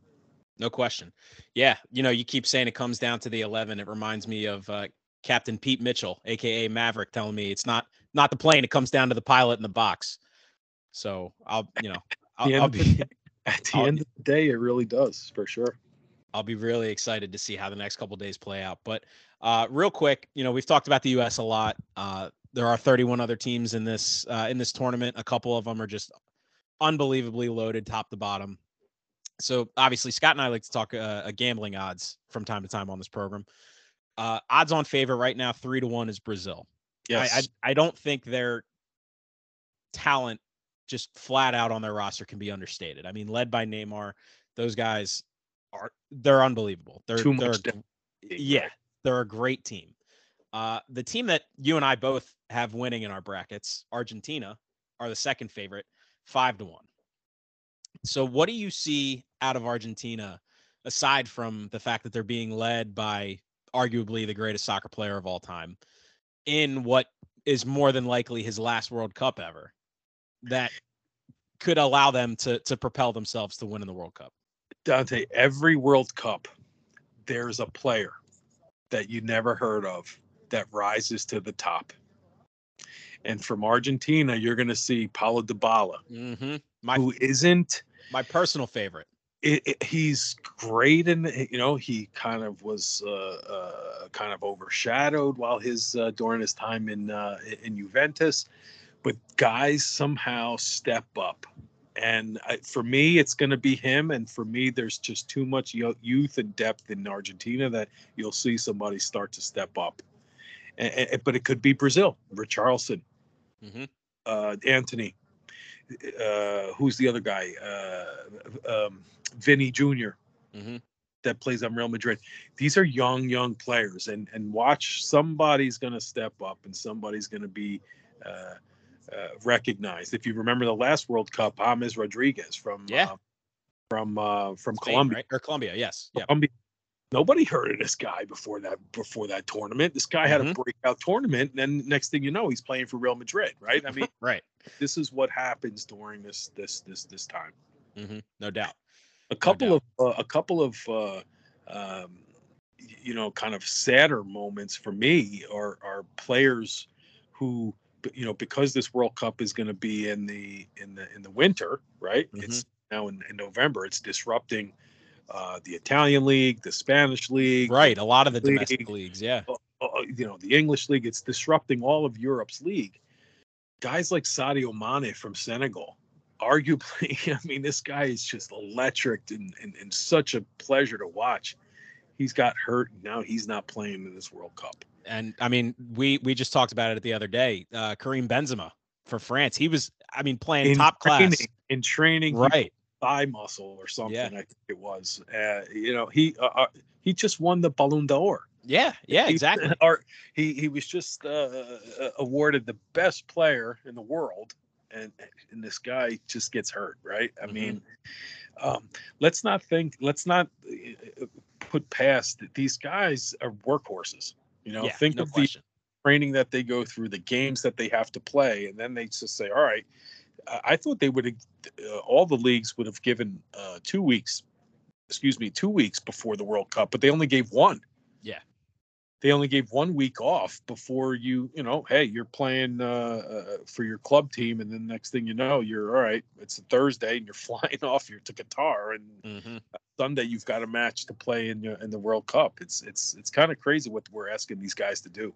No question. Yeah, you know, you keep saying it comes down to the 11. It reminds me of uh, Captain Pete Mitchell, aka Maverick, telling me it's not not the plane. It comes down to the pilot in the box. So I'll, you know, [LAUGHS] I'll, I'll be At the I'll- end of the day, it really does for sure. I'll be really excited to see how the next couple days play out. But uh, real quick, you know, we've talked about the U.S. a lot. Uh, there are 31 other teams in this uh, in this tournament. A couple of them are just unbelievably loaded, top to bottom. So obviously, Scott and I like to talk uh, gambling odds from time to time on this program. Uh, odds on favor right now, three to one is Brazil. Yes. I, I I don't think their talent just flat out on their roster can be understated. I mean, led by Neymar, those guys are they're unbelievable. They're Too they're much yeah, they're a great team. Uh, the team that you and I both have winning in our brackets, Argentina, are the second favorite, five to one. So, what do you see out of Argentina aside from the fact that they're being led by arguably the greatest soccer player of all time in what is more than likely his last World Cup ever that could allow them to to propel themselves to win in the World Cup? Dante, every World Cup, there's a player that you never heard of that rises to the top. And from Argentina, you're going to see Paulo Dybala, Mm-hmm. My who isn't. my personal favorite. It, it- he's great, and you know he kind of was uh, uh, kind of overshadowed while his uh, during his time in uh, in Juventus. But guys somehow step up, and I, for me, it's going to be him. And for me, there's just too much youth and depth in Argentina that you'll see somebody start to step up. A- a- but it could be Brazil, Richarlison, Mhm. uh, Antony. Uh, who's the other guy? Uh, um, Vini Jr. Mhm. that plays on Real Madrid. These are young, young players, and and watch somebody's going to step up and somebody's going to be uh, uh, recognized. If you remember the last World Cup, James Rodriguez from Yeah. uh, from uh, from Spain, Colombia. right? or Colombia? Yes. Yeah. Colombia. Nobody heard of this guy before that before that tournament. This guy had a Mhm. breakout tournament, and then next thing you know, he's playing for Real Madrid, right? I mean, [LAUGHS] Right. this is what happens during this this this this time. hmm No doubt. a couple doubt. of uh, a couple of uh, um, you know kind of sadder moments for me are are players who you know because this World Cup is going to be in the in the in the winter, right? It's now in, in November. It's disrupting uh, the Italian league, the Spanish league, Right. A lot of the League. domestic leagues. Yeah. uh, uh, you know the English league. It's disrupting all of Europe's league. Guys like Sadio Mane from Senegal, arguably, [LAUGHS] I mean, this guy is just electric and, and, and such a pleasure to watch. He's got hurt and now he's not playing in this World Cup. And I mean, we we just talked about it the other day. Uh, Karim Benzema for France. He was, I mean, playing top class. training, in training, Right. Thigh muscle or something. Yeah. I think it was. Uh, you know, he uh, uh, he just won the Ballon d'Or. Yeah. Yeah. [LAUGHS] He- Exactly. [LAUGHS] Or he he was just uh, uh, awarded the best player in the world, and and this guy just gets hurt, right? I Mhm. mean, um, let's not think, let's not uh, put past that these guys are workhorses. You know, yeah. think no of the training that they go through, the games that they have to play, and then they just say, "All right." I thought they would have, uh, all the leagues would have given uh, two weeks, excuse me, two weeks before the World Cup, but they only gave one. Yeah. They only gave one week off before you, you know, hey, you're playing uh, uh, for your club team, and then next thing you know, you're all right. It's a Thursday, and you're [LAUGHS] flying off. You're to Qatar, and hmm Sunday you've got a match to play in your, in the World Cup. It's it's it's kind of crazy what we're asking these guys to do.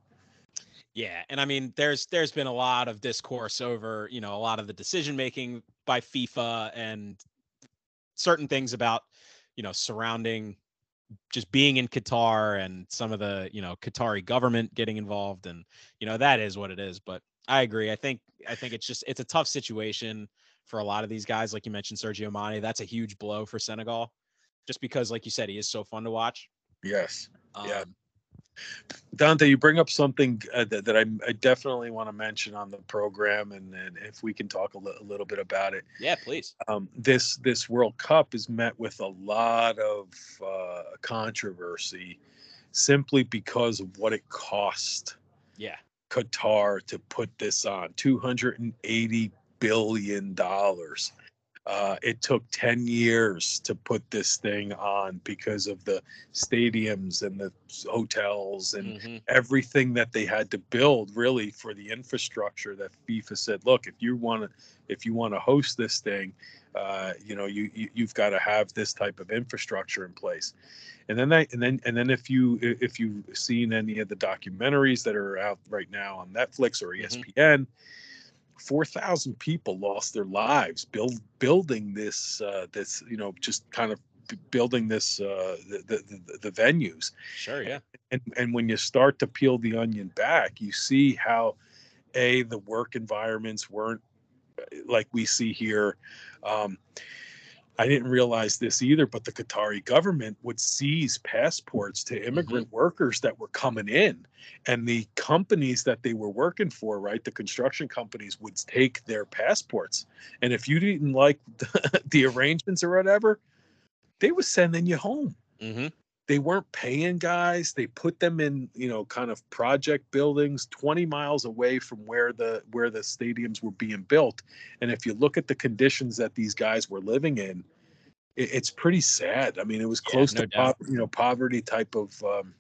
Yeah, and I mean, there's there's been a lot of discourse over you know a lot of the decision making by FIFA and certain things about you know surrounding just being in Qatar and some of the you know Qatari government getting involved and you know that is what it is. But I agree. I think I think it's just it's a tough situation for a lot of these guys. Like you mentioned, Sergio Mane. That's a huge blow for Senegal, just because like you said, he is so fun to watch. Yes. Um, Yeah. Dante, you bring up something uh, that, that I, I definitely want to mention on the program, and, and if we can talk a, li- a little bit about it. Yeah, please. Um, this this World Cup is met with a lot of uh, controversy, simply because of what it cost Yeah. Qatar to put this on two hundred and eighty billion dollars. Uh, it took 10 years to put this thing on because of the stadiums and the hotels and mm-hmm. everything that they had to build really for the infrastructure that FIFA said, look, if you want to if you want to host this thing, uh, you know, you, you have got to have this type of infrastructure in place. And then that, and then and then if you if you've seen any of the documentaries that are out right now on Netflix or ESPN, mm-hmm 4,000 people lost their lives build, building this, uh, this, you know, just kind of building this, uh, the, the, the venues. Sure. Yeah. And, and when you start to peel the onion back, you see how, a, the work environments weren't uh, like we see here. Um, i didn't realize this either but the qatari government would seize passports to immigrant workers that were coming in and the companies that they were working for right the construction companies would take their passports. And if you didn't like the, [LAUGHS] the arrangements or whatever they were sending you home. Hmm they weren't paying guys they put them in you know kind of project buildings 20 miles away from where the where the stadiums were being built and if you look at the conditions that these guys were living in it, it's pretty sad. I mean it was Yeah, close no to pov- you know poverty type of um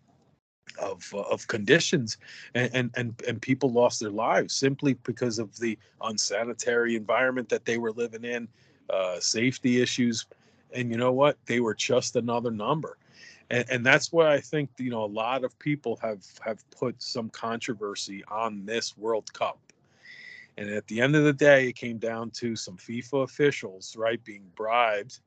of uh, of conditions and, and and and people lost their lives simply because of the unsanitary environment that they were living in uh safety issues and you know what? They were just another number and, and that's why I think you know a lot of people have have put some controversy on this World Cup. And at the end of the day, it came down to some FIFA officials, right, being bribed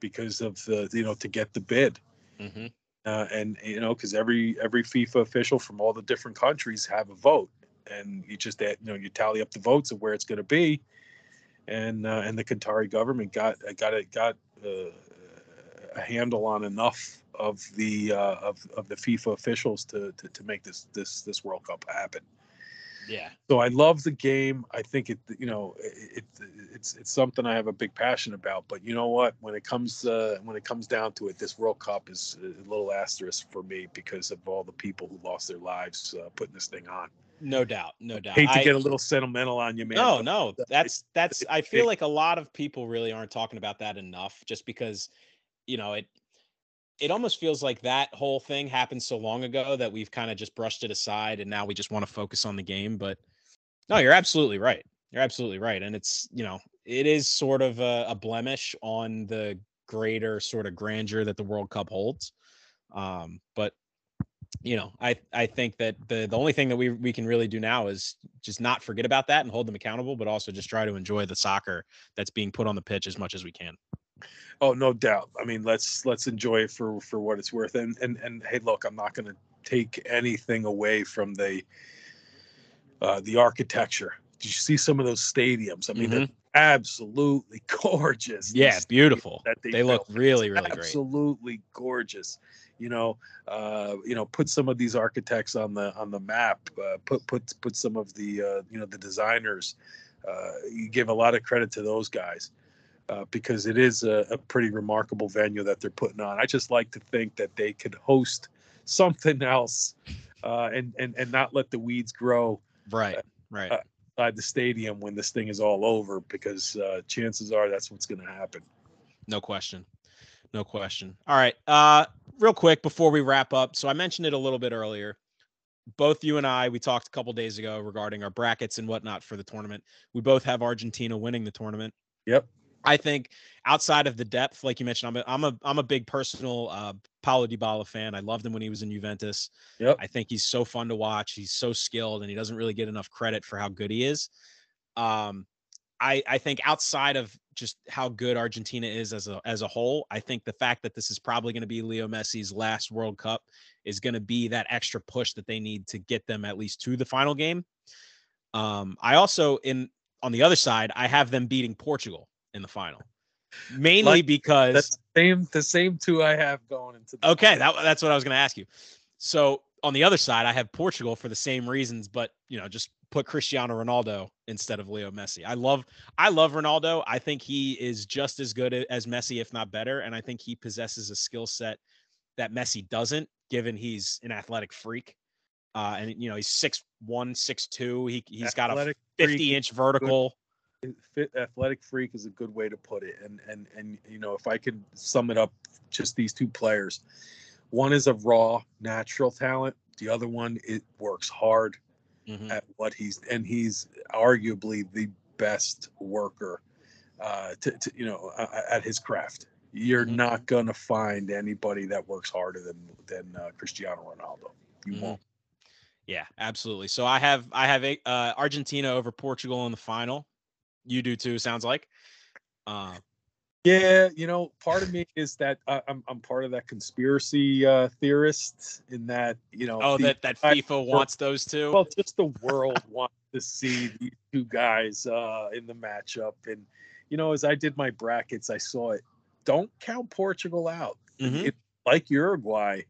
because of the you know to get the bid. hmm Uh, and you know because every every FIFA official from all the different countries have a vote, and you just add, you know you tally up the votes of where it's going to be, and uh, and the Qatari government got got it got uh, a handle on enough of the uh, of of the FIFA officials to, to to make this this this World Cup happen. Yeah. So I love the game. I think it you know it, it it's it's something I have a big passion about. But you know what? When it comes uh, when it comes down to it, this World Cup is a little asterisk for me because of all the people who lost their lives uh, putting this thing on. No doubt. No doubt. Hate to I- get a little sentimental on you, man. no, no. [LAUGHS] That's that's I feel like a lot of people really aren't talking about that enough just because you know, it it almost feels like that whole thing happened so long ago that we've kind of just brushed it aside and now we just want to focus on the game, but no, you're absolutely right. You're absolutely right. And it's, you know, it is sort of a, a blemish on the greater sort of grandeur that the World Cup holds. Um, but you know, I I think that the the only thing that we we can really do now is just not forget about that and hold them accountable, but also just try to enjoy the soccer that's being put on the pitch as much as we can. Oh, no doubt. I mean, let's let's enjoy it for for what it's worth. And and and hey, look, I'm not going to take anything away from the uh, the architecture. Did you see some of those stadiums? I mean, they're absolutely [LAUGHS] gorgeous. Mm-hmm. Yeah, beautiful. that They look built. really, really great. absolutely gorgeous. You know, uh, you know, put some of these architects on the on the map. Uh, put put put some of the uh, you know the designers. Uh, you give a lot of credit to those guys uh, because it is a, a pretty remarkable venue that they're putting on. I just like to think that they could host something else uh, and and and not let the weeds grow Right, right. uh, the stadium when this thing is all over because uh, chances are that's what's going to happen. No question. No question. All right. Uh real quick before we wrap up. So I mentioned it a little bit earlier. Both you and I, we talked a couple days ago regarding our brackets and whatnot for the tournament. We both have Argentina winning the tournament. Yep. I think outside of the depth, like you mentioned, I'm a I'm a I'm a big personal uh Paulo Dybala fan. I loved him when he was in Juventus. Yep. I think he's so fun to watch. He's so skilled and he doesn't really get enough credit for how good he is. Um I I think outside of just how good Argentina is as a as a whole, I think the fact that this is probably going to be Leo Messi's last World Cup is going to be that extra push that they need to get them at least to the final game. Um I also in on the other side, I have them beating Portugal in the final. Mainly Like- because That's the same the same two I have going into. The Okay, that, that's what I was going to ask you. So on the other side, I have Portugal for the same reasons, but you know, just put Cristiano Ronaldo instead of Leo Messi. I love, I love Ronaldo. I think he is just as good as Messi, if not better, and I think he possesses a skill set that Messi doesn't, given he's an athletic freak. Uh, and you know, he's six one, six two. He he's got a Athletic freak, fifty inch vertical. Fit athletic freak is a good way to put it. And and and you know, if I could sum it up, just these two players. One is a raw, natural talent. The other one it works hard Mhm. at what he's and he's arguably the best worker uh to, to you know uh, at his craft you're Mhm. not gonna find anybody that works harder than than uh, cristiano ronaldo you Mhm. won't Yeah, absolutely. So I have I have a, uh, Argentina over Portugal in the final. You do too. Sounds like. Uh, yeah you know part of me [LAUGHS] is that uh, i'm i'm part of that conspiracy uh theorist in that you know oh, the- that that I- FIFA wants those two. well just the world wants to see these two guys uh in the matchup and you know as i did my brackets i saw it don't count portugal out Mhm. It- like uruguay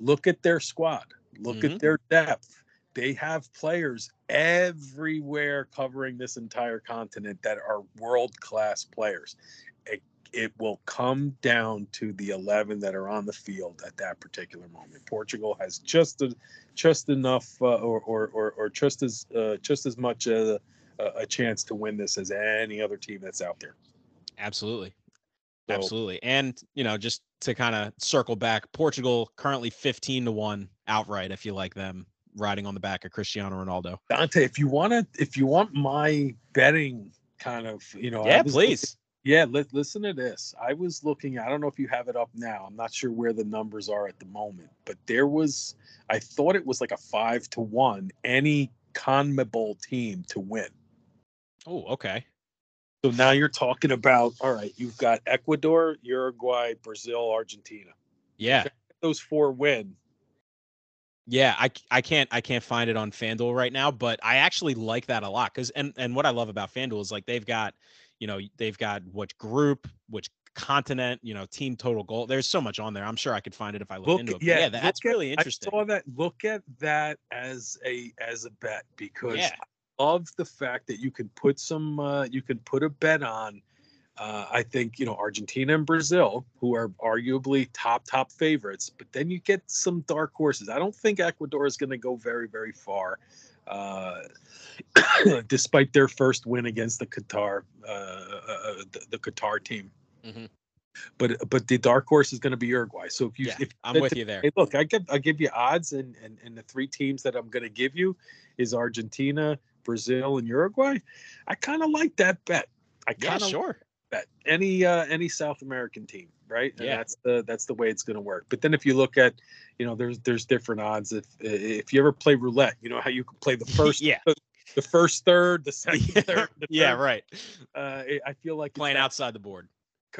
look at their squad look Mhm. at their depth they have players everywhere covering this entire continent that are world class players it, it will come down to the 11 that are on the field at that particular moment portugal has just a, just enough uh, or, or, or, or just as uh, just as much a, a chance to win this as any other team that's out there Absolutely. So- Absolutely. And, you know, just to kind of circle back, Portugal currently 15 to 1 outright if you like them riding on the back of Cristiano Ronaldo. dante if you want to if you want my betting kind of you know Yeah, was looking- please. Yeah, li- listen to this. I was looking, I don't know if you have it up now. I'm not sure where the numbers are at the moment, but there was, I thought it was like a five to one, any CONMEBOL team to win. Oh, okay. So now you're talking about, all right, you've got Ecuador, Uruguay, Brazil, Argentina. Yeah. Those four win. Yeah, I, I can't I can't find it on FanDuel right now, but I actually like that a lot because and and what I love about FanDuel is like they've got, you know, they've got which group, which continent, you know, team total goal. There's so much on there. I'm sure I could find it if I look, Look, into it. Yeah, yeah, that's at- really interesting. I saw that. Look at that as a as a bet because Yeah. of the fact that you can put some uh, you can put a bet on uh, i think you know argentina and brazil who are arguably top top favorites but then you get some dark horses i don't think ecuador is going to go very very far uh, [COUGHS] despite their first win against the qatar uh, uh, the, the qatar team Mhm. but but the dark horse is going to be uruguay so if you Yeah, if I'm with you there. Hey, look, I give I give you odds, and and, and the three teams that I'm going to give you is Argentina, Brazil, and Uruguay. I kind of like that bet. I Yeah, kind of sure. Bet any uh, any South American team, right? And Yeah. that's the that's the way it's going to work. But then if you look at, you know, there's there's different odds. If if you ever play roulette, you know how you can play the [LAUGHS] first yeah. the first third, the [LAUGHS] second Yeah, third, the [LAUGHS] yeah, third. right. Uh, I- I feel like Playing outside the board.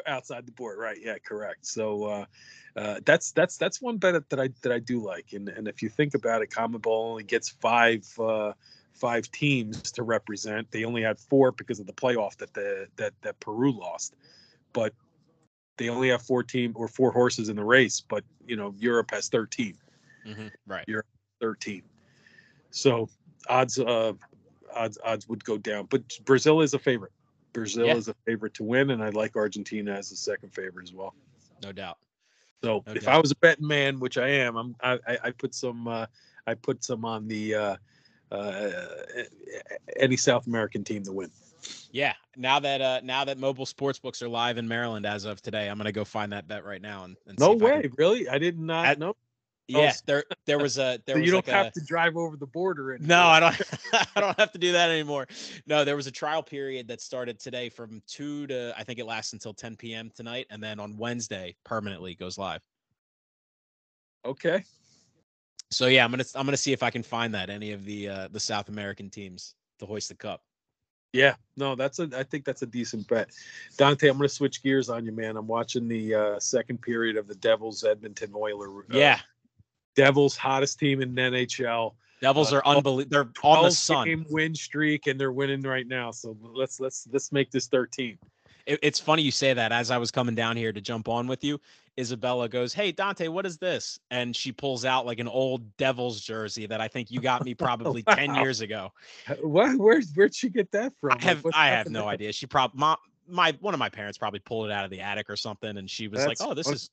outside the board right yeah correct so uh uh that's that's that's one bet that i that i do like and and if you think about it CONMEBOL only gets five uh five teams to represent they only had four because of the playoff that the that that peru lost but they only have four team or four horses in the race but you know europe has 13 Mhm, Right. 13 so odds uh odds odds would go down but brazil is a favorite brazil Yeah. is a favorite to win and i like argentina as a second favorite as well No doubt. so No if doubt. i was a betting man which i am i'm i i, I put some uh i put some on the uh uh any south american team to win Yeah. Now that uh now that mobile sports books are live in Maryland as of today, I'm gonna go find that bet right now and, and see no I can- way really i did not At- know Yeah, s- there there was a [LAUGHS] there so was you don't have a, to drive over the border and No, I don't. [LAUGHS] I don't have to do that anymore. No, there was a trial period that started today from two to I think it lasts until 10 p.m. tonight, and then on Wednesday permanently goes live. okay So yeah, I'm gonna I'm gonna see if I can find that any of the uh, the South American teams to hoist the cup. Yeah, no, that's a. I think that's a decent bet, Dante. I'm going to switch gears on you, man. I'm watching the uh, second period of the Devils Edmonton Oiler. uh, Yeah, Devils hottest team in NHL. Devils uh, are unbelievable. They're on the 12 sun. game win streak, and they're winning right now. So let's let's let's make this 13. It, it's funny you say that. As I was coming down here to jump on with you, Isabella goes, "Hey Dante, what is this?" And she pulls out like an old Devils jersey that I think you got me [LAUGHS] probably ten Wow. years ago. What? Where? Where'd she get that from? I have I have no idea. She probably my, my one of my parents probably pulled it out of the attic or something, and she was like, "Oh, this is."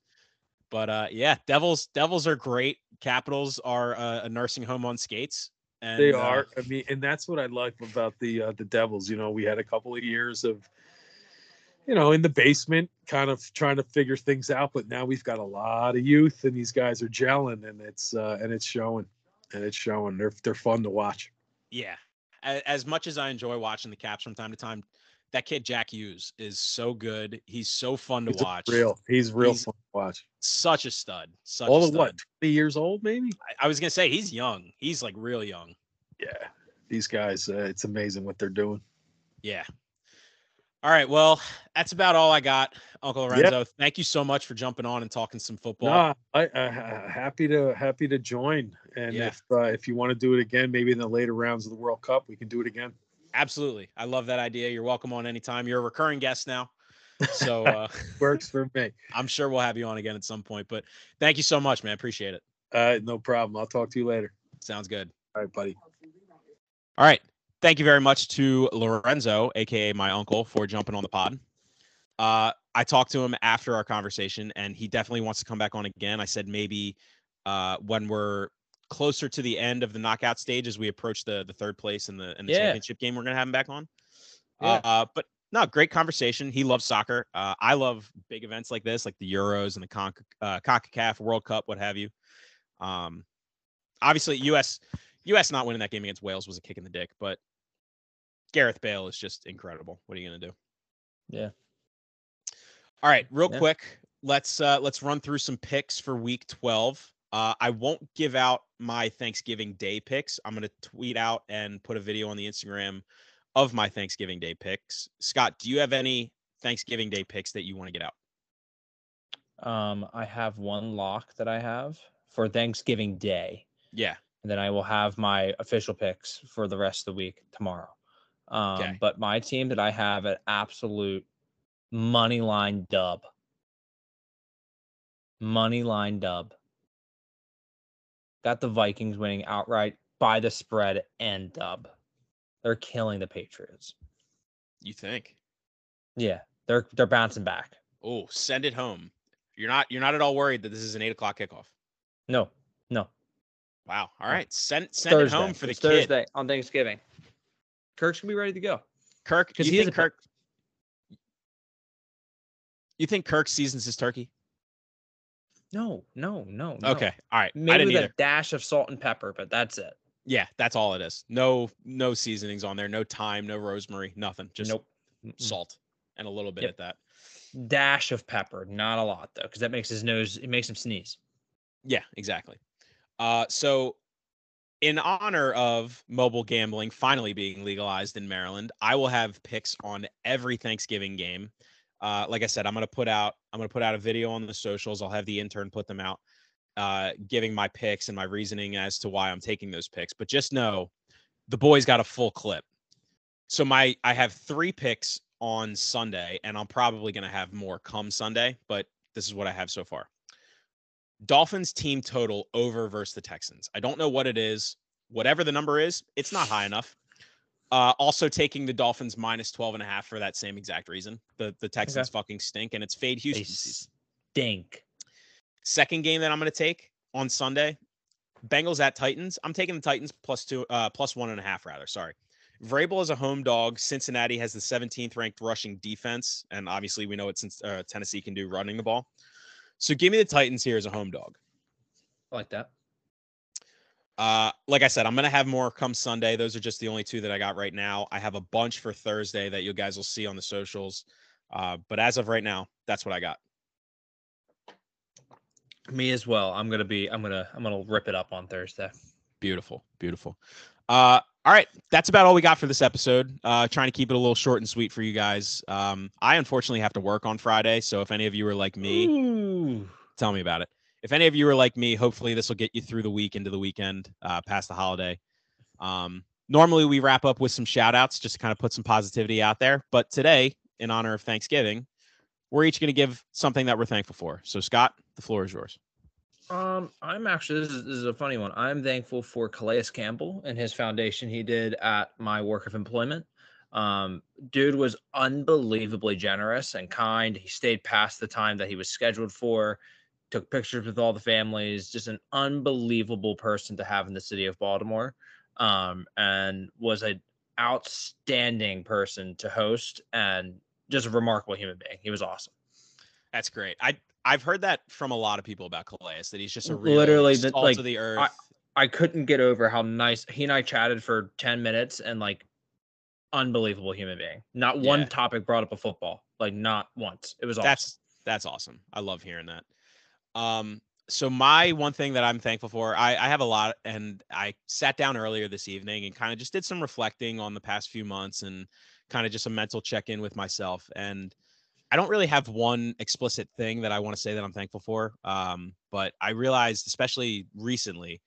But uh, yeah, Devils Devils are great. Capitals are uh, a nursing home on skates. And, They uh, are. I mean, and that's what I like about the uh, the Devils. You know, we had a couple of years of, you know, in the basement, kind of trying to figure things out. But now we've got a lot of youth, and these guys are gelling, and it's uh, and it's showing, and it's showing. They're they're fun to watch. Yeah. As much as I enjoy watching the Caps from time to time, that kid Jack Hughes is so good. He's so fun to He's watch. real. He's real He's fun to watch. Such a stud. Such a All of stud. what? Twenty years old, maybe. I, I was gonna say he's young. He's like real young. Yeah. These guys, uh, it's amazing what they're doing. Yeah. All right. Well, that's about all I got, Uncle Lorenzo. Thank you so much for jumping on and talking some football. Nah, I, ha- happy to happy to join. And Yeah. if uh, if you want to do it again, maybe in the later rounds of the World Cup, we can do it again. Absolutely. I love that idea. You're welcome on anytime. You're a recurring guest now. So uh, [LAUGHS] Works for me. [LAUGHS] I'm sure we'll have you on again at some point. But thank you so much, man. Appreciate it. Uh, no problem. I'll talk to you later. Sounds good. All right, buddy. All right. Thank you very much to Lorenzo, aka my uncle, for jumping on the pod. Uh, I talked to him after our conversation, and he definitely wants to come back on again. I said maybe uh, when we're closer to the end of the knockout stage, as we approach the the third place in the in the Yeah. championship game, we're gonna have him back on. Yeah. Uh, but no, great conversation. He loves soccer. Uh, I love big events like this, like the Euros and the Con- uh, Concacaf World Cup, what have you. Um, obviously, U.S. U.S. not winning that game against Wales was a kick in the dick, but Gareth Bale is just incredible. What are you gonna do? Yeah. All right, real Yeah. quick, let's uh let's run through some picks for week 12. Uh I won't give out my Thanksgiving Day picks. I'm going to tweet out and put a video on the Instagram of my Thanksgiving Day picks. Scott, do you have any Thanksgiving Day picks that you want to get out? Um, I have one lock that I have for Thanksgiving Day, Yeah. and then I will have my official picks for the rest of the week tomorrow. Um, Okay. but my team that I have at absolute money line dub. Money line dub. Got the Vikings winning outright by the spread and dub. They're killing the Patriots. You think? Yeah, they're they're bouncing back. Oh, send it home. You're not you're not at all worried that this is an eight o'clock kickoff. No, no. Wow. All right, Send send Thursday. it home for the It's kid. Thursday on Thanksgiving. Kirk's gonna be ready to go. Kirk, 'Cause you he is a- Kirk You think Kirk seasons his turkey? No, no, no. no. Okay. All right. Maybe with either. a dash of salt and pepper, but that's it. Yeah, that's all it is. No, no seasonings on there. No thyme, no rosemary, nothing. Just nope. Salt and a little bit Yep. at that. Dash of pepper, not a lot though, because that makes his nose. It makes him sneeze. Yeah, exactly. Uh, so, in honor of mobile gambling finally being legalized in Maryland, I will have picks on every Thanksgiving game. Uh, like I said, I'm gonna put out I'm gonna put out a video on the socials. I'll have the intern put them out, uh, giving my picks and my reasoning as to why I'm taking those picks. But just know, the boys got a full clip. So my I have three picks on Sunday, and I'm probably gonna have more come Sunday. But this is what I have so far. Dolphins team total over versus the Texans. I don't know what it is. Whatever the number is, it's not high enough. Uh, also taking the Dolphins minus 12 and a half for that same exact reason. The the Texans fucking stink and it's fade Houston season. stink. Second game that I'm going to take on Sunday, Bengals at Titans. I'm taking the Titans plus two, uh, plus one and a half rather. Sorry. Vrabel is a home dog. Cincinnati has the 17th ranked rushing defense, and obviously we know what since uh, Tennessee can do running the ball. So give me the Titans here as a home dog. I like that. Uh, like I said, I'm gonna have more come Sunday. Those are just the only two that I got right now. I have a bunch for Thursday that you guys will see on the socials. Uh, but as of right now, that's what I got. Me as well. I'm gonna be. I'm gonna. I'm gonna rip it up on Thursday. Beautiful, beautiful. Uh, all right, that's about all we got for this episode. Uh, trying to keep it a little short and sweet for you guys. Um, I unfortunately have to work on Friday, so if any of you are like me, Ooh. tell me about it. If any of you are like me, hopefully this will get you through the week into the weekend, uh, past the holiday. Um, normally we wrap up with some shout outs just to kind of put some positivity out there. But today, in honor of Thanksgiving, we're each going to give something that we're thankful for. So, Scott, the floor is yours. Um, I'm actually this is, this is a funny one. I'm thankful for Calais Campbell and his foundation he did at my work of employment. Um, dude was unbelievably generous and kind. He stayed past the time that he was scheduled for, took pictures with all the families, just an unbelievable person to have in the city of Baltimore. um, and was an outstanding person to host and just a remarkable human being. He was awesome. That's great. I I've heard that from a lot of people about Calais that he's just a real Literally, salt the- like, of the earth. I couldn't get over how nice he and I chatted for 10 minutes and like unbelievable human being. Not one Yeah. topic brought up a football, like not once. It was awesome. That's that's awesome. I love hearing that. Um, so my one thing that I'm thankful for, I, I have a lot, and I sat down earlier this evening and kind of just did some reflecting on the past few months and kind of just a mental check in with myself. And I don't really have one explicit thing that I want to say that I'm thankful for. Um, but I realized, especially recently,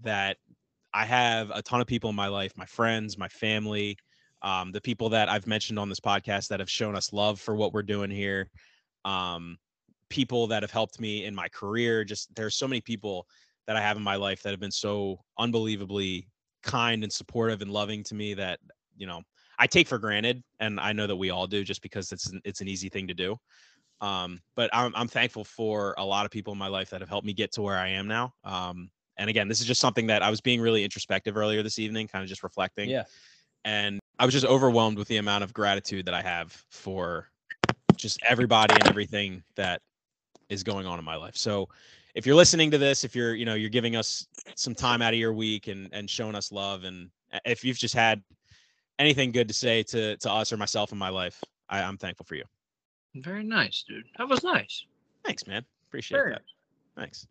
that I have a ton of people in my life, my friends, my family, um, the people that I've mentioned on this podcast that have shown us love for what we're doing here. Um, people that have helped me in my career. Just there's so many people that I have in my life that have been so unbelievably kind and supportive and loving to me that you know I take for granted, and I know that we all do, just because it's an, it's an easy thing to do. Um, but I'm I'm thankful for a lot of people in my life that have helped me get to where I am now. Um, and again, this is just something that I was being really introspective earlier this evening, kind of just reflecting. Yeah. And I was just overwhelmed with the amount of gratitude that I have for just everybody and everything that is going on in my life. So if you're listening to this, if you're, you know, you're giving us some time out of your week and and showing us love and if you've just had anything good to say to to us or myself in my life, I, I'm thankful for you. very nice, dude. That was nice. Thanks, man. Appreciate Very that. Thanks.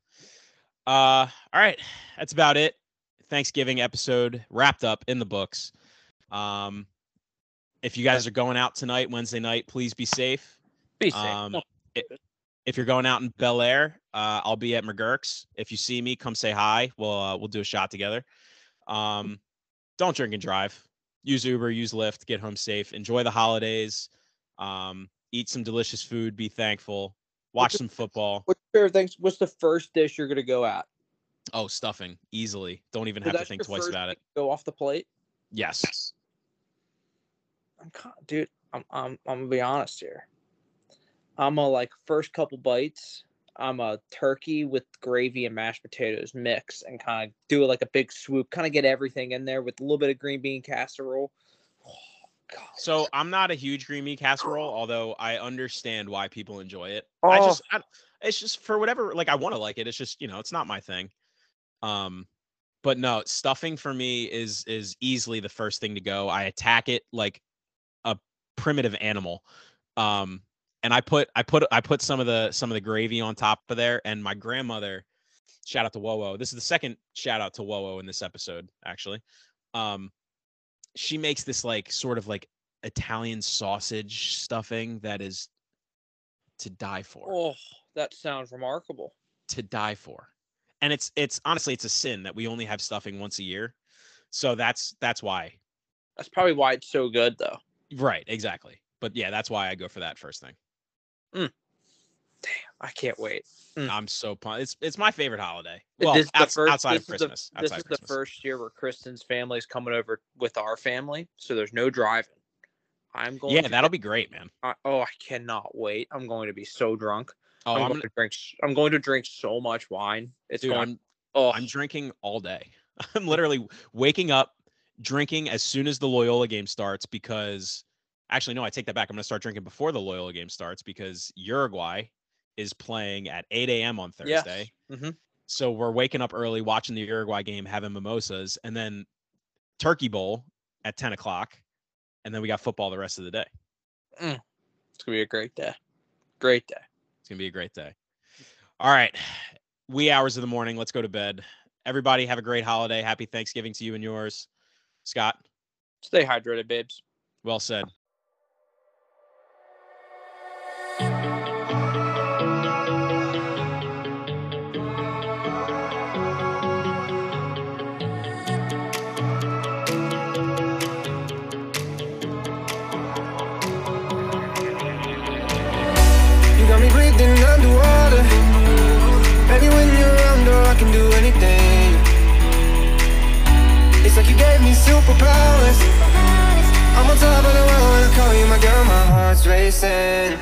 Uh all right. That's about it. Thanksgiving episode wrapped up in the books. Um if you guys are going out tonight, Wednesday night, please be safe. Be safe. Um, i- if you're going out in Bel Air, uh, I'll be at McGurk's. If you see me, come say hi. We'll uh, we'll do a shot together. Um, don't drink and drive. Use Uber, use Lyft. Get home safe. Enjoy the holidays. Um, eat some delicious food. Be thankful. Watch some football. What's your favorite? What's the first dish you're gonna go at? Oh, stuffing easily. Don't even So have to think twice about it. Go off the plate. Yes. I'm dude. I'm I'm I'm gonna be honest here. I'm a like first couple bites. I'm a turkey with gravy and mashed potatoes mix and kind of do it like a big swoop. Kind of get everything in there with a little bit of green bean casserole. Oh, [SIGHS] God. So I'm not a huge green meat casserole, although I understand why people enjoy it. I Oh. just, I, it's just for whatever. Like I want to like it. It's just you know, it's not my thing. Um, but no, stuffing for me is is easily the first thing to go. I attack it like a primitive animal. Um, and I put I put I put some of the some of the gravy on top of there. And my grandmother, shout out to Wowo. This is the second shout out to Wowo in this episode, actually. Um, she makes this like sort of like Italian sausage stuffing that is to die for. oh, that sounds remarkable. To die for. And it's it's honestly it's a sin that we only have stuffing once a year. So that's that's why. That's probably why it's so good though. Right, exactly. But yeah, that's why I go for that first thing. I can't wait. Mm. I'm so pumped. It's it's my favorite holiday. This Well, is the first- outside this of is the- Christmas. This is of the first year where Kristen's family is coming over with our family, so there's no driving. I'm going. Yeah, to that'll get- be great, man. I- oh, I cannot wait. I'm going to be so drunk. Oh, I'm, I'm going to drink. I'm going to drink so much wine. It's dude, going. I'm oh, I'm drinking all day. [LAUGHS] I'm literally waking up, drinking as soon as the Loyola game starts because actually no, I take that back. I'm gonna start drinking before the Loyola game starts because Uruguay is playing at 8 a.m. on. Thursday. Mhm. So we're waking up early, watching the Uruguay game, having mimosas, and then Turkey Bowl at 10 o'clock, and then we got football the rest of the day. it's gonna be a great day. Great day. It's gonna be a great day. All right, wee hours of the morning. Let's go to bed. Everybody have a great holiday. Happy Thanksgiving to you and yours. Scott, Stay hydrated, babes. well said. Got me breathing underwater. Baby, when you're around, girl, I can do anything. It's like you gave me superpowers. I'm on top of the world when I call you my girl. My heart's racing.